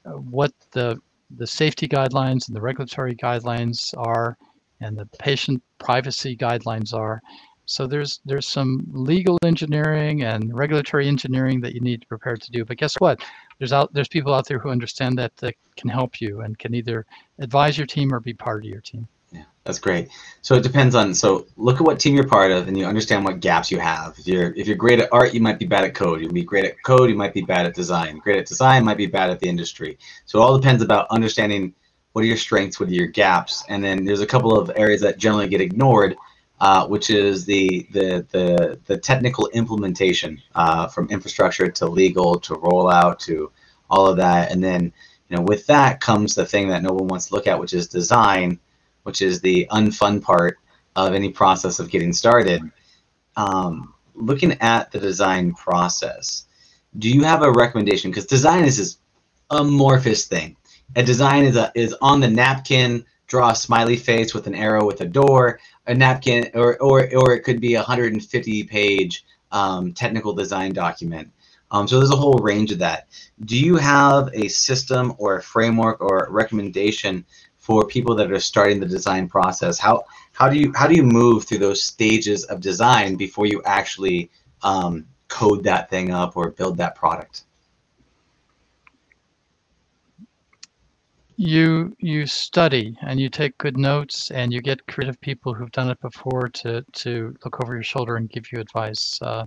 [SPEAKER 3] uh, what the the safety guidelines and the regulatory guidelines are and the patient privacy guidelines are. So there's there's some legal engineering and regulatory engineering that you need to prepare to do but guess what? There's out there's people out there who understand that that can help you and can either advise your team or be part of your team
[SPEAKER 2] yeah, that's great. So it depends on. So look at what team you're part of, and you understand what gaps you have. If you're if you're great at art, you might be bad at code. You'll be great at code, you might be bad at design. Great at design, might be bad at the industry. So it all depends about understanding what are your strengths, what are your gaps, and then there's a couple of areas that generally get ignored, uh, which is the the the the technical implementation uh, from infrastructure to legal to rollout to all of that, and then you know with that comes the thing that no one wants to look at, which is design which is the unfun part of any process of getting started. Um, looking at the design process, do you have a recommendation? Because design is this amorphous thing. A design is a, is on the napkin. Draw a smiley face with an arrow with a door. A napkin, or or or it could be a 150 page um, technical design document. Um, so there's a whole range of that. Do you have a system or a framework or a recommendation for people that are starting the design process? How how do you how do you move through those stages of design before you actually um, code that thing up or build that product?
[SPEAKER 3] you you study and you take good notes and you get creative people who've done it before to to look over your shoulder and give you advice. Uh,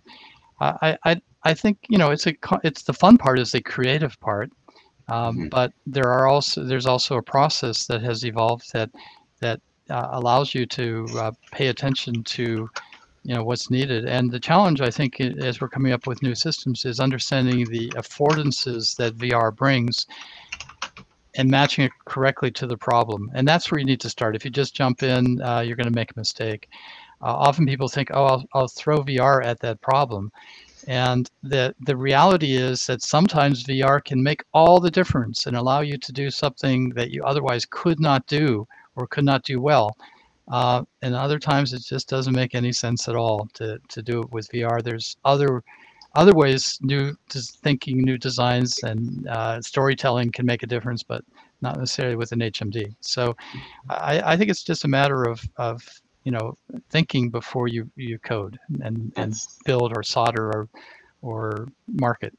[SPEAKER 3] I, I I think you know it's a it's the fun part is the creative part, um, mm-hmm. but there are also there's also a process that has evolved that that uh, allows you to uh, pay attention to you know what's needed and the challenge i think as we're coming up with new systems is understanding the affordances that vr brings and matching it correctly to the problem. And that's where you need to start. If you just jump in, uh, you're going to make a mistake. Uh, often people think, oh, I'll, I'll throw VR at that problem. And the, the reality is that sometimes VR can make all the difference and allow you to do something that you otherwise could not do or could not do well. Uh, and other times it just doesn't make any sense at all to, to do it with VR. There's other other ways, new thinking, new designs, and uh, storytelling can make a difference, but not necessarily with an HMD. So I, I think it's just a matter of, of you know thinking before you, you code and, and build or solder or or market.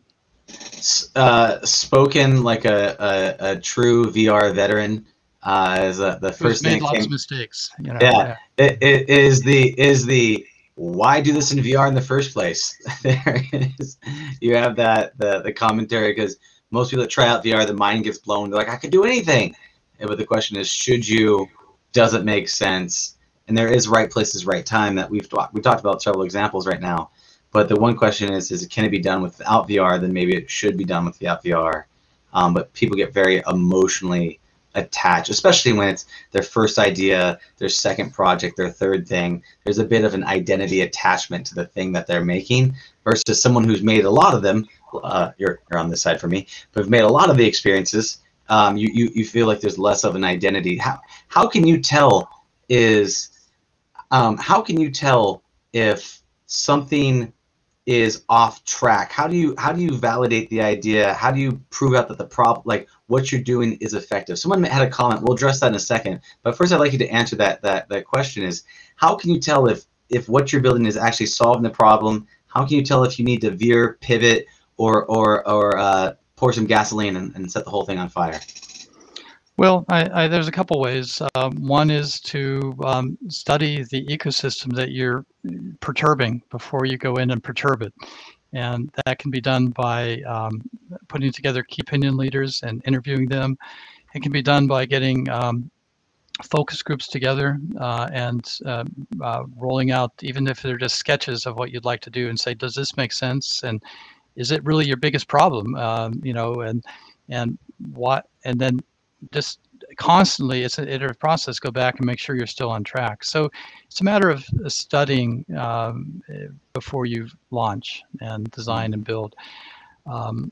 [SPEAKER 2] Uh, spoken like a, a, a, true VR veteran. Uh, as a, the first thing.
[SPEAKER 3] made lots came, of mistakes. You know,
[SPEAKER 2] yeah, yeah. It, it is the is the why do this in VR in the first place? there is, you have that the the commentary because most people that try out VR, the mind gets blown. They're like, I could do anything. but the question is, should you? Does it make sense? And there is right places, right time that we've talked. We talked about several examples right now. But the one question is, is can it be done without VR? Then maybe it should be done without VR. Um, but people get very emotionally attached, especially when it's their first idea, their second project, their third thing. There's a bit of an identity attachment to the thing that they're making versus someone who's made a lot of them. Uh, you're, you're on this side for me, but have made a lot of the experiences. Um, you, you, you feel like there's less of an identity. How, how can you tell is, um, how can you tell if something is off track? How do you how do you validate the idea? How do you prove out that the problem like what you're doing is effective? Someone had a comment we'll address that in a second but first i'd like you to answer that that that question is how can you tell if if what you're building is actually solving the problem? How can you tell if you need to veer pivot or or or uh, pour some gasoline and, and set the whole thing on fire
[SPEAKER 3] well, I, I, there's a couple ways. Um, one is to um, study the ecosystem that you're perturbing before you go in and perturb it. And that can be done by um, putting together key opinion leaders and interviewing them. It can be done by getting um, focus groups together uh, and uh, uh, rolling out, even if they're just sketches of what you'd like to do, and say, does this make sense? And is it really your biggest problem? Um, you know, and and what, and then just constantly it's an iterative process go back and make sure you're still on track so it's a matter of studying um, before you launch and design and build um,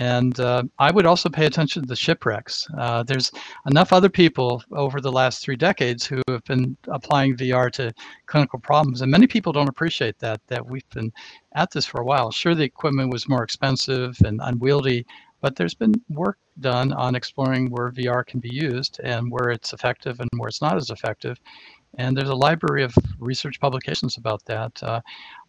[SPEAKER 3] and uh, I would also pay attention to the shipwrecks. Uh, there's enough other people over the last three decades who have been applying VR to clinical problems, and many people don't appreciate that. That we've been at this for a while. Sure, the equipment was more expensive and unwieldy but there's been work done on exploring where VR can be used and where it's effective and where it's not as effective. And there's a library of research publications about that. Uh,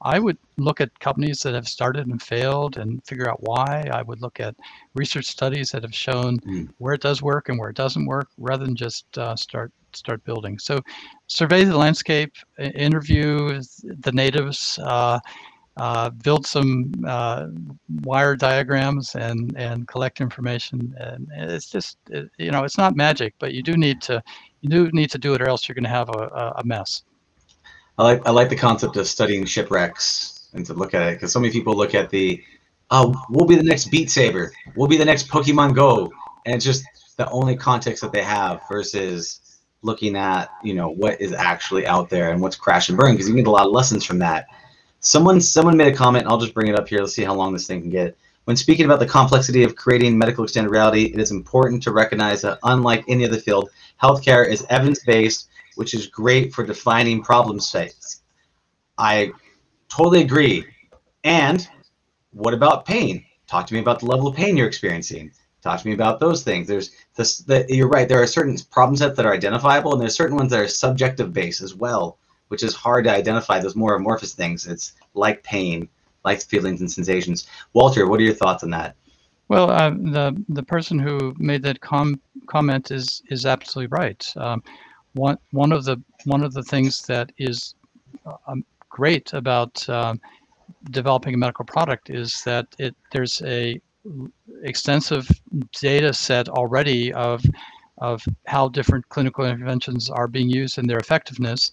[SPEAKER 3] I would look at companies that have started and failed and figure out why. I would look at research studies that have shown mm. where it does work and where it doesn't work, rather than just uh, start start building. So, survey the landscape, interview the natives. Uh, uh, build some uh, wire diagrams and and collect information. And it's just it, you know it's not magic but you do need to you do need to do it or else you're going to have a, a mess.
[SPEAKER 2] I like i like the concept of studying shipwrecks and to look at it because so many people look at the oh we'll be the next beat saber. We'll be the next pokemon go. And it's just the only context that they have versus looking at you know what is actually out there and what's crash and burn because you get a lot of lessons from that Someone someone made a comment. I'll just bring it up here. Let's see how long this thing can get. When speaking about the complexity of creating medical extended reality, it is important to recognize that unlike any other field, healthcare is evidence-based, which is great for defining problem states. I totally agree. And what about pain? Talk to me about the level of pain you're experiencing. talk to me about those things. There's this, the, you're right. There are certain problem sets that are identifiable, and there's certain ones that are subjective based as well, which is hard to identify. Those more amorphous things. It's like pain, like feelings and sensations. Walter, what are your thoughts on that?
[SPEAKER 3] Well, uh, the the person who made that com- comment is is absolutely right. Um, one one of the one of the things that is um, great about um, developing a medical product is that it there's a extensive data set already of of how different clinical interventions are being used and their effectiveness.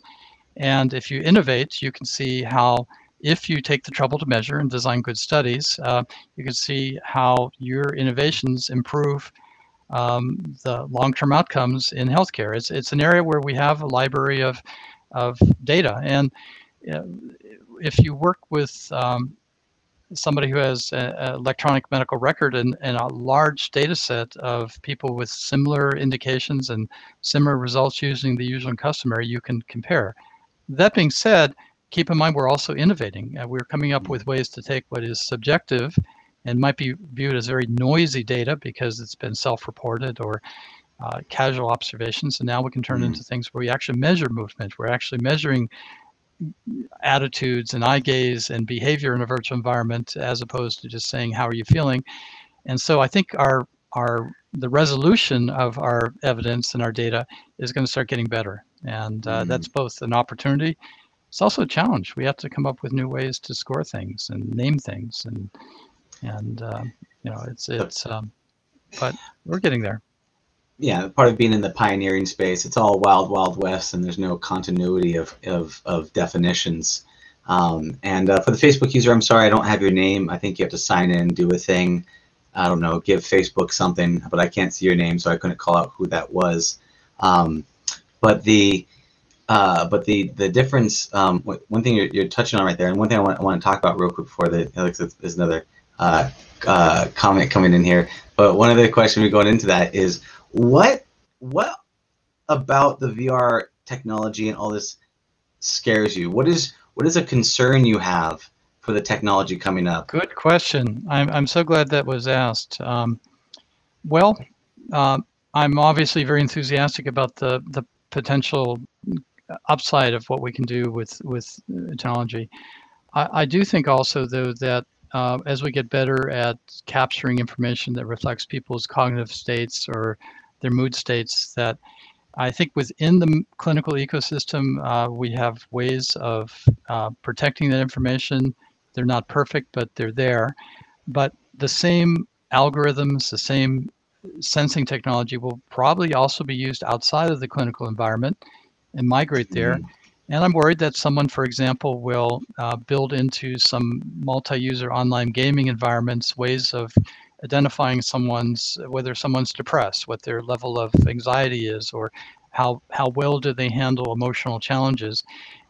[SPEAKER 3] And if you innovate, you can see how, if you take the trouble to measure and design good studies, uh, you can see how your innovations improve um, the long-term outcomes in healthcare. It's, it's an area where we have a library of, of data. And uh, if you work with um, somebody who has an electronic medical record and, and a large data set of people with similar indications and similar results using the usual and customary, you can compare. That being said, keep in mind we're also innovating. Uh, we're coming up with ways to take what is subjective and might be viewed as very noisy data because it's been self-reported or uh, casual observations, and now we can turn mm-hmm. into things where we actually measure movement. We're actually measuring attitudes and eye gaze and behavior in a virtual environment as opposed to just saying how are you feeling and so i think our our the resolution of our evidence and our data is going to start getting better and uh, mm-hmm. that's both an opportunity it's also a challenge we have to come up with new ways to score things and name things and and uh, you know it's it's um, but we're getting there
[SPEAKER 2] yeah, part of being in the pioneering space, it's all wild, wild west, and there's no continuity of of, of definitions. Um, and uh, for the Facebook user, I'm sorry, I don't have your name. I think you have to sign in, do a thing. I don't know, give Facebook something, but I can't see your name, so I couldn't call out who that was. Um, but the uh, but the the difference, um, one thing you're, you're touching on right there, and one thing I want, I want to talk about real quick before the Alex, there's another uh, uh, comment coming in here. But one of the questions we're going into that is what what about the VR technology and all this scares you? What is what is a concern you have for the technology coming up?
[SPEAKER 3] Good question. I'm I'm so glad that was asked. Um, well, uh, I'm obviously very enthusiastic about the the potential upside of what we can do with with technology. I, I do think also though that uh, as we get better at capturing information that reflects people's cognitive states or their mood states, that I think within the clinical ecosystem, uh, we have ways of uh, protecting that information. They're not perfect, but they're there. But the same algorithms, the same sensing technology will probably also be used outside of the clinical environment and migrate there. Mm-hmm. And I'm worried that someone, for example, will uh, build into some multi-user online gaming environments ways of identifying someone's whether someone's depressed, what their level of anxiety is, or how how well do they handle emotional challenges,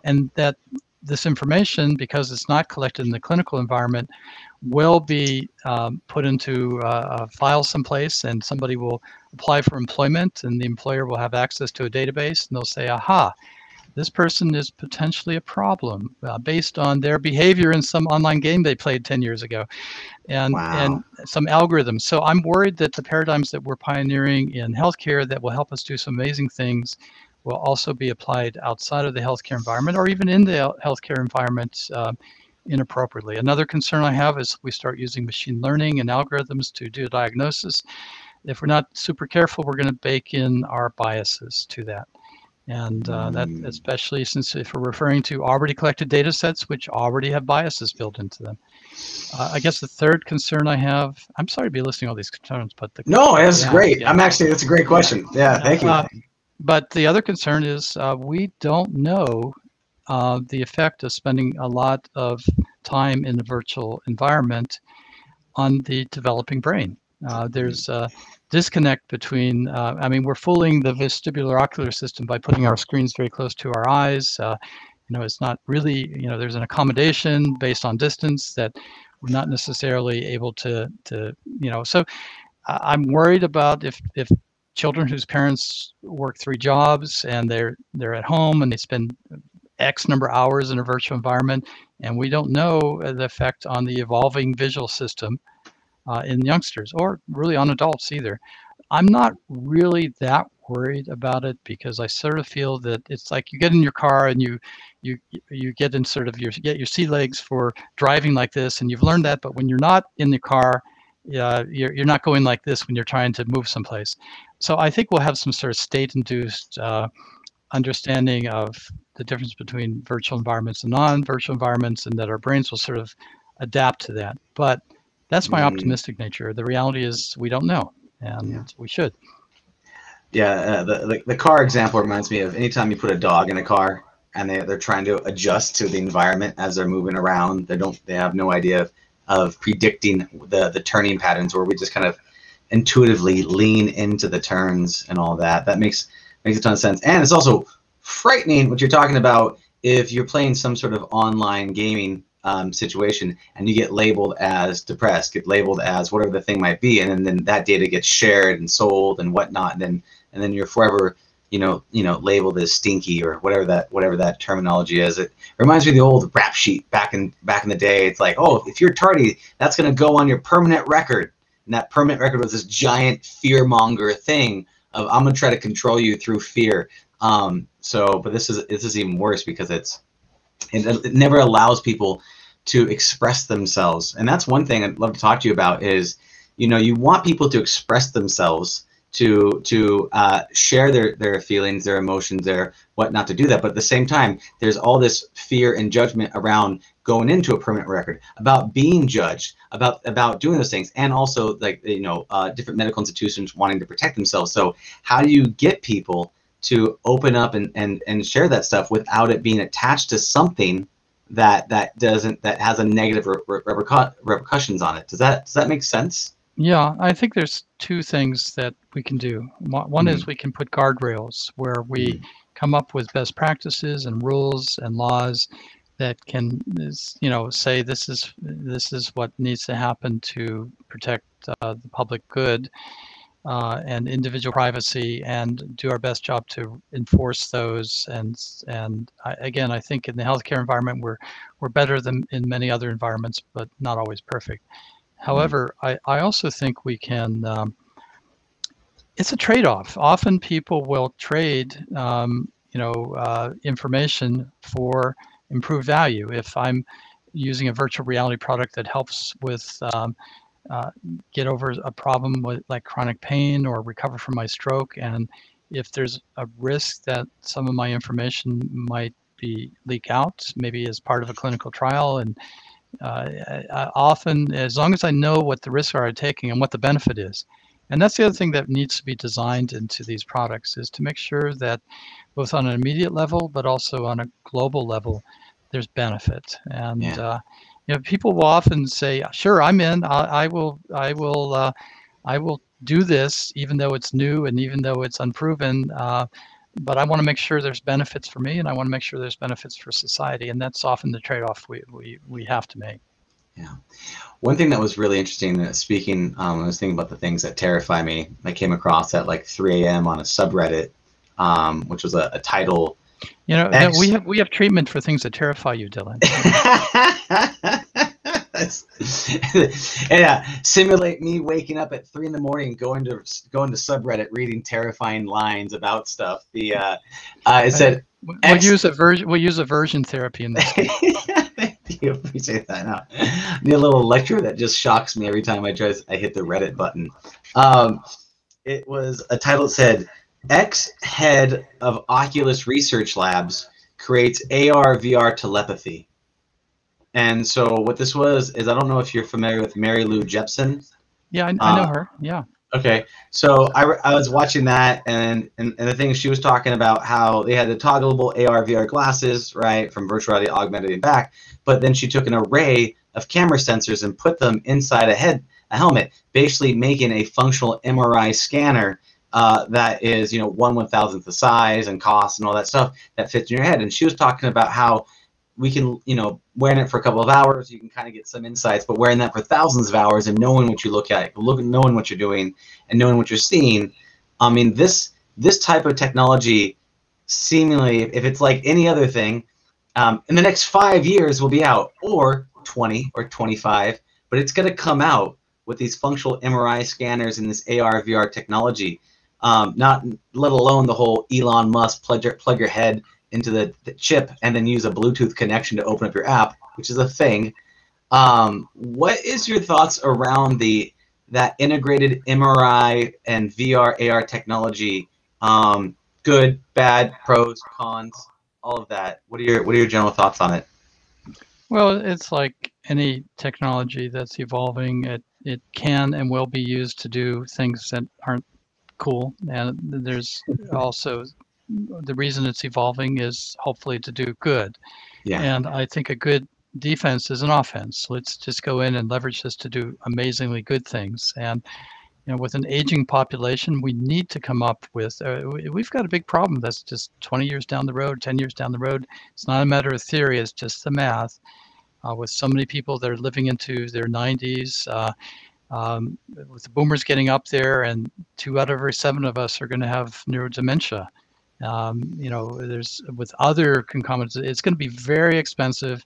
[SPEAKER 3] and that this information, because it's not collected in the clinical environment, will be um, put into uh, a file someplace, and somebody will apply for employment, and the employer will have access to a database, and they'll say, "Aha." this person is potentially a problem uh, based on their behavior in some online game they played 10 years ago and wow. and some algorithms so i'm worried that the paradigms that we're pioneering in healthcare that will help us do some amazing things will also be applied outside of the healthcare environment or even in the healthcare environment uh, inappropriately another concern i have is we start using machine learning and algorithms to do diagnosis if we're not super careful we're going to bake in our biases to that and uh, that hmm. especially since if we're referring to already collected data sets which already have biases built into them. Uh, I guess the third concern I have, I'm sorry to be listing all these concerns, but the
[SPEAKER 2] no, that's yeah, great. Yeah. I'm actually that's a great question. Yeah, thank you. Uh,
[SPEAKER 3] but the other concern is uh, we don't know uh, the effect of spending a lot of time in a virtual environment on the developing brain. Uh, there's a disconnect between, uh, I mean, we're fooling the vestibular ocular system by putting our screens very close to our eyes. Uh, you know, it's not really, you know, there's an accommodation based on distance that we're not necessarily able to, to you know, so I'm worried about if, if children whose parents work three jobs and they're, they're at home and they spend X number of hours in a virtual environment, and we don't know the effect on the evolving visual system uh, in youngsters or really on adults either. I'm not really that worried about it because I sort of feel that it's like you get in your car and you you you get in sort of your get your sea legs for driving like this and you've learned that but when you're not in the car uh, you're, you're not going like this when you're trying to move someplace so I think we'll have some sort of state induced uh, understanding of the difference between virtual environments and non-virtual environments and that our brains will sort of adapt to that but that's my mm. optimistic nature the reality is we don't know and yeah. we should
[SPEAKER 2] yeah, uh, the, the, the car example reminds me of anytime you put a dog in a car and they they're trying to adjust to the environment as they're moving around. They don't they have no idea of, predicting the the turning patterns, where we just kind of intuitively lean into the turns and all that. That makes makes a ton of sense, and it's also frightening what you're talking about if you're playing some sort of online gaming um, situation and you get labeled as depressed, get labeled as whatever the thing might be, and then, then that data gets shared and sold and whatnot, and then and then you're forever you know you know labeled as stinky or whatever that whatever that terminology is. It reminds me of the old rap sheet back in back in the day. It's like oh if you're tardy that's to go on your permanent record. And that permanent record was this giant fear monger thing of i'm to try to control you through fear. Um, so but this is this is even worse because it's it, it never allows people to express themselves. And that's one thing i'd love to talk to you about is you know you want people to express themselves to to uh, share their their feelings, their emotions, their whatnot to do that. But at the same time, there's all this fear and judgment around going into a permanent record, about being judged, about about doing those things, and also like you know uh, different medical institutions wanting to protect themselves. So how do you get people to open up and and and share that stuff without it being attached to something that that doesn't that has a negative re- repercu- repercussions on it? Does that does that make sense?
[SPEAKER 3] Yeah, I think there's two things that we can do. One mm-hmm. is we can put guardrails where we mm-hmm. come up with best practices and rules and laws that can, you know, say this is this is what needs to happen to protect uh, the public good uh, and individual privacy, and do our best job to enforce those. And and I, again, I think in the healthcare environment, we're we're better than in many other environments, but not always perfect. However, I, I also think we can, um, it's a trade-off. Often people will trade, um, you know, uh, information for improved value. If I'm using a virtual reality product that helps with um, uh, get over a problem with like chronic pain or recover from my stroke, and if there's a risk that some of my information might be leak out, maybe as part of a clinical trial, and uh, I, often, as long as I know what the risks are I'm taking and what the benefit is, and that's the other thing that needs to be designed into these products is to make sure that both on an immediate level, but also on a global level, there's benefit. And yeah. uh, you know, people will often say, "Sure, I'm in. I, I will. I will. Uh, I will do this, even though it's new and even though it's unproven." Uh, but I want to make sure there's benefits for me and I want to make sure there's benefits for society. And that's often the trade off we, we, we have to make.
[SPEAKER 2] Yeah. One thing that was really interesting, uh, speaking, um, I was thinking about the things that terrify me. I came across at like 3 a.m. on a subreddit, um, which was a, a title.
[SPEAKER 3] You know, X... we have we have treatment for things that terrify you, Dylan.
[SPEAKER 2] yeah, simulate me waking up at three in the morning, going to going to subreddit, reading terrifying lines about stuff. The uh, uh, it said
[SPEAKER 3] we'll X- use aversion. We'll use aversion therapy in this.
[SPEAKER 2] Thank you, appreciate that. Now, need a little lecture that just shocks me every time I try. I hit the Reddit button. Um, it was a title that said ex head of Oculus Research Labs creates AR VR telepathy. And so what this was is I don't know if you're familiar with Mary Lou Jepsen.
[SPEAKER 3] Yeah, I, I know uh, her. Yeah.
[SPEAKER 2] Okay, so I, I was watching that, and, and and the thing she was talking about how they had the toggleable AR VR glasses, right, from virtual reality augmented and back, but then she took an array of camera sensors and put them inside a head a helmet, basically making a functional MRI scanner uh, that is you know one one thousandth the size and cost and all that stuff that fits in your head. And she was talking about how we can, you know, wearing it for a couple of hours, you can kind of get some insights. But wearing that for thousands of hours and knowing what you look at, look, knowing what you're doing, and knowing what you're seeing, I mean, this this type of technology, seemingly, if it's like any other thing, um, in the next five years will be out, or 20 or 25, but it's going to come out with these functional MRI scanners and this AR VR technology. Um, not let alone the whole Elon Musk plug your, plug your head into the, the, chip and then use a Bluetooth connection to open up your app, which is a thing. Um, what is your thoughts around the that integrated MRI and VR AR technology? Um, good, bad, pros, cons, all of that. What are your what are your general thoughts on it?
[SPEAKER 3] Well, it's like any technology that's evolving. It it can and will be used to do things that aren't cool, and there's also the reason it's evolving is hopefully to do good. Yeah. And I think a good defense is an offense. Let's just go in and leverage this to do amazingly good things. And you know, with an aging population, we need to come up with. Uh, we've got a big problem that's just 20 years down the road, 10 years down the road. It's not a matter of theory; it's just the math. Uh, with so many people that are living into their 90s, uh, um, with the boomers getting up there, and two out of every seven of us are going to have neurodementia. Um, you know, there's with other concomitants, it's going to be very expensive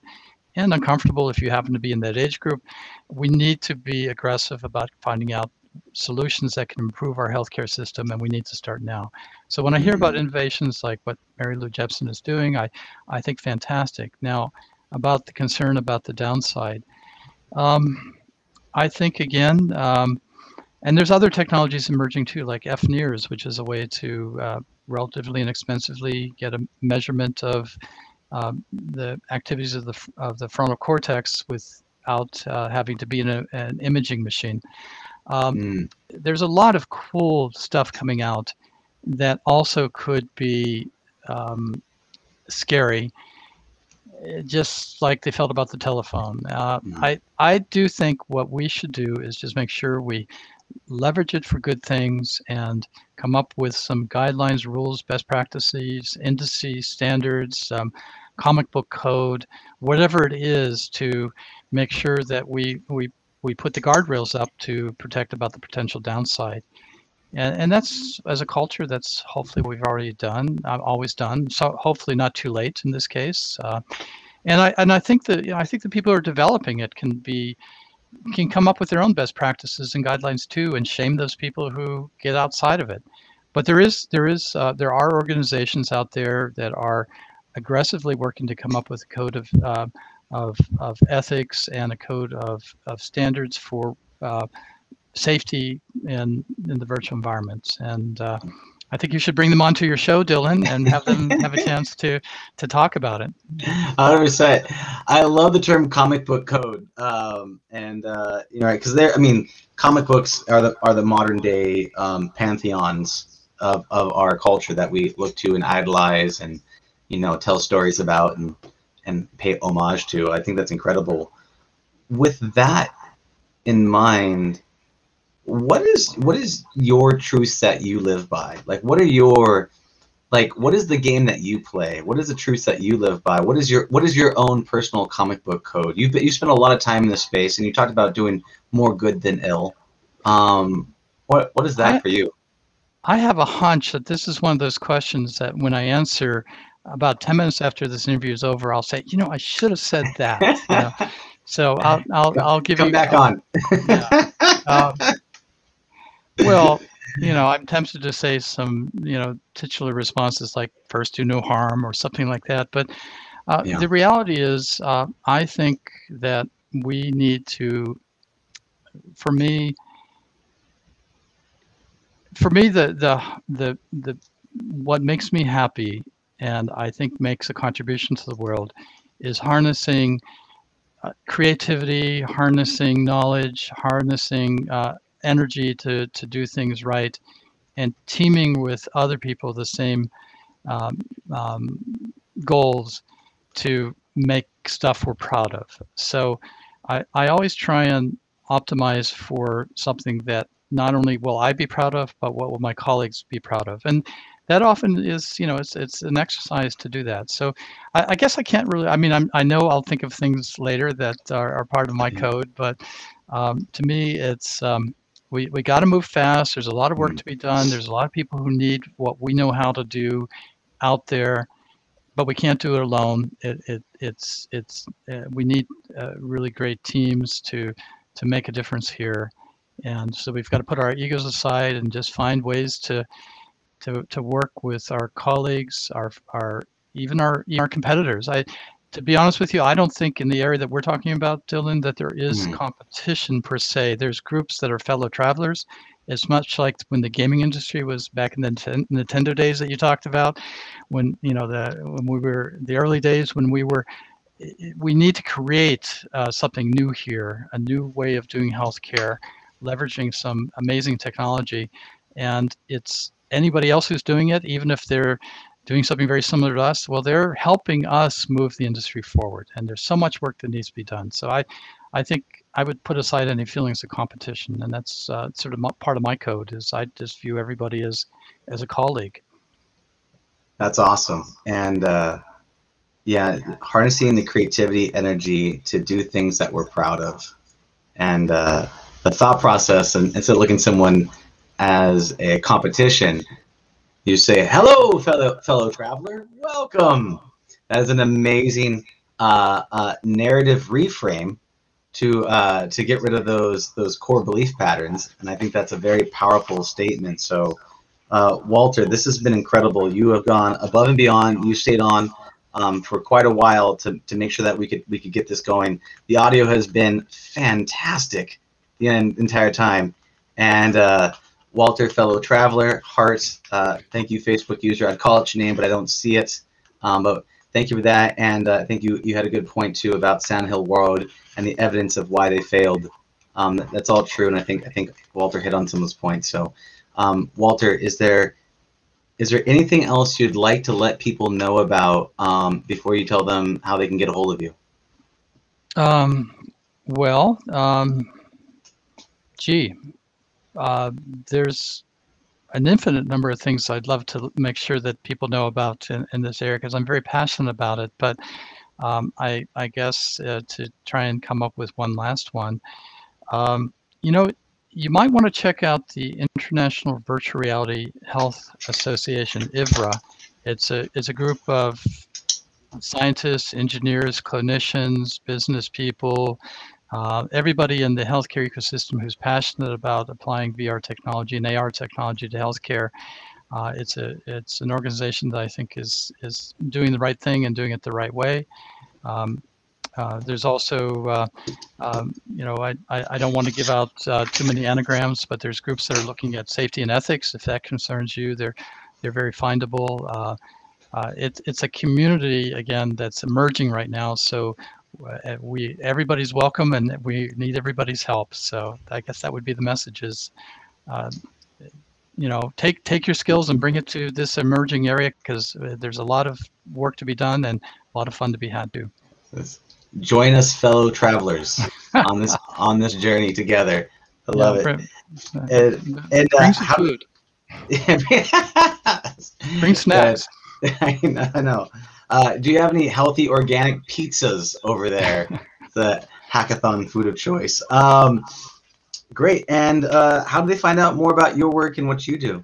[SPEAKER 3] and uncomfortable if you happen to be in that age group. We need to be aggressive about finding out solutions that can improve our healthcare system, and we need to start now. So when I hear about mm-hmm. innovations like what Mary Lou Jepsen is doing, I, I think fantastic. Now, about the concern about the downside, um, I think again, um, and there's other technologies emerging too, like FNIRS, which is a way to uh, relatively inexpensively get a measurement of um, the activities of the of the frontal cortex without uh, having to be in a, an imaging machine. Um, mm. There's a lot of cool stuff coming out that also could be um, scary, just like they felt about the telephone. Uh, mm. I I do think what we should do is just make sure we leverage it for good things and come up with some guidelines, rules, best practices, indices, standards, um, comic book code, whatever it is to make sure that we, we, we put the guardrails up to protect about the potential downside. And, and that's as a culture that's hopefully we've already done, I've uh, always done. So hopefully not too late in this case. Uh, and I and I think that you know, I think the people who are developing it can be can come up with their own best practices and guidelines too, and shame those people who get outside of it. But there is there is uh, there are organizations out there that are aggressively working to come up with a code of uh, of, of ethics and a code of, of standards for uh, safety in in the virtual environments. And uh, I think you should bring them onto your show, Dylan, and have them have a chance to to talk about it.
[SPEAKER 2] Hundred percent. I love the term comic book code, um, and uh, you know, right? Because they're, I mean, comic books are the are the modern day um, pantheons of, of our culture that we look to and idolize, and you know, tell stories about and and pay homage to. I think that's incredible. With that in mind, what is what is your truth that you live by? Like, what are your like what is the game that you play? What is the truth that you live by? What is your what is your own personal comic book code? You've you spent a lot of time in this space, and you talked about doing more good than ill. Um, what what is that I, for you?
[SPEAKER 3] I have a hunch that this is one of those questions that when I answer about ten minutes after this interview is over, I'll say, you know, I should have said that. You know? So I'll I'll I'll give
[SPEAKER 2] Come
[SPEAKER 3] you
[SPEAKER 2] back on.
[SPEAKER 3] yeah. Um, well, you know, I'm tempted to say some, you know, titular responses like first do no harm or something like that. But uh, yeah. the reality is, uh, I think that we need to, for me, for me, the, the, the, the, what makes me happy and I think makes a contribution to the world is harnessing uh, creativity, harnessing knowledge, harnessing uh, energy to to do things right, and teaming with other people the same um, um, goals to make stuff we're proud of. So I, I always try and optimize for something that not only will I be proud of, but what will my colleagues be proud of. And that often is, you know, it's it's an exercise to do that. So I, I guess I can't really. I mean, I'm, I know I'll think of things later that are, are part of my code, but um, to me, it's um, we, we got to move fast. There's a lot of work mm. to be done. There's a lot of people who need what we know how to do out there, but we can't do it alone. It, it it's it's uh, we need uh, really great teams to to make a difference here. And so we've got to put our egos aside and just find ways to to, to work with our colleagues, our our even our our competitors. I to be honest with you, I don't think in the area that we're talking about, Dylan, that there is
[SPEAKER 2] Mhm.
[SPEAKER 3] competition per se. There's groups that are fellow travelers. It's much like when the gaming industry was back in the Nintendo days that you talked about, when you know the when we were the early days when we were. We need to create uh, something new here, a new way of doing healthcare, leveraging some amazing technology, and it's anybody else who's doing it, even if they're doing something very similar to us, well, they're helping us move the industry forward. And there's so much work that needs to be done. So I, I think I would put aside any feelings of competition, and that's uh, sort of my, part of my code. Is I just view everybody as as a colleague.
[SPEAKER 2] That's awesome. And uh, yeah, harnessing the creativity, energy to do things that we're proud of. And uh, the thought process, and instead of looking someone as a competition, you say, hello, fellow, fellow traveler, welcome. That is an amazing uh, uh, narrative reframe to uh, to get rid of those those core belief patterns. And I think that's a very powerful statement. So uh, Walter, this has been incredible. You have gone above and beyond. You stayed on um, for quite a while to, to make sure that we could we could get this going. The audio has been fantastic the entire time. And uh, Walter, fellow traveler, Hart, uh, thank you, Facebook user. I'd call it your name, but I don't see it. Um, but thank you for that. And uh, I think you, you had a good point too about Sand Hill Road and the evidence of why they failed. Um, that's all true, and I think I think Walter hit on some of those points. So um, Walter, is there is there anything else you'd like to let people know about um, before you tell them how they can get a hold of you?
[SPEAKER 3] Um, well, um, gee, uh, there's an infinite number of things I'd love to make sure that people know about in, in this area because I'm very passionate about it. But um, I, I guess uh, to try and come up with one last one, um, you know, you might want to check out the International Virtual Reality Health Association, IVRA. It's a it's a group of scientists, engineers, clinicians, business people, uh, everybody in the healthcare ecosystem who's passionate about applying VR technology and AR technology to healthcare. Uh, it's a it's an organization that I think is is doing the right thing and doing it the right way. Um, uh, there's also, uh, um, you know, I, I, I don't want to give out uh, too many anagrams, but there's groups that are looking at safety and ethics. If that concerns you, they're they're very findable. Uh, uh, it, it's a community again that's emerging right now. So we everybody's welcome, and we need everybody's help. So I guess that would be the message: is uh, you know, take take your skills and bring it to this emerging area because there's a lot of work to be done and a lot of fun to be had too.
[SPEAKER 2] Join us, fellow travelers, on this on this journey together. I love it.
[SPEAKER 3] bring,
[SPEAKER 2] And, and uh,
[SPEAKER 3] some
[SPEAKER 2] how,
[SPEAKER 3] food, bring snacks.
[SPEAKER 2] I know. Uh, do you have any healthy organic pizzas over there? the hackathon food of choice. Um, great. And uh, how do they find out more about your work and what you do?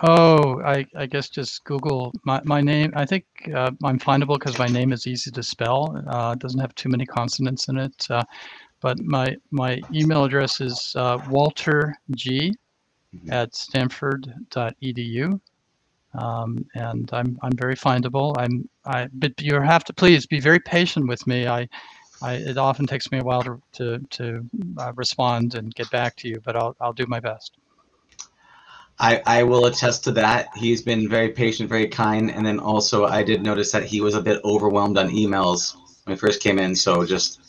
[SPEAKER 3] Oh, I, I guess just Google my, my name. I think uh, I'm findable because my name is easy to spell. Uh, it doesn't have too many consonants in it. Uh, but my my email address is uh, Walter G
[SPEAKER 2] Mhm.
[SPEAKER 3] at stanford.edu. Um, and I'm I'm very findable. I'm I but you have to please be very patient with me. I, I it often takes me a while to to, to uh, respond and get back to you, but I'll I'll do my best.
[SPEAKER 2] I, I will attest to that. He's been very patient, very kind, and then also I did notice that he was a bit overwhelmed on emails when he first came in. So just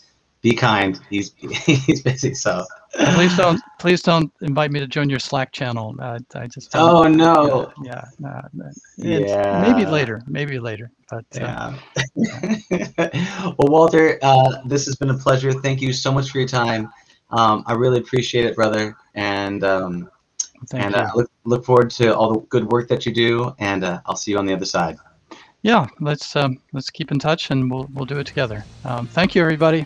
[SPEAKER 2] be kind. He's he's busy. So
[SPEAKER 3] please don't please don't invite me to join your Slack channel. Uh, I just
[SPEAKER 2] oh no.
[SPEAKER 3] yeah, yeah,
[SPEAKER 2] Yeah.
[SPEAKER 3] maybe later, maybe later. But uh,
[SPEAKER 2] Yeah. well, Walter, uh, this has been a pleasure. Thank you so much for your time. Um, I really appreciate it, brother. And um,
[SPEAKER 3] thank
[SPEAKER 2] and
[SPEAKER 3] you.
[SPEAKER 2] uh, look look forward to all the good work that you do. And uh, I'll see you on the other side.
[SPEAKER 3] yeah, let's um, let's keep in touch and we'll we'll do it together. Um, thank you, everybody.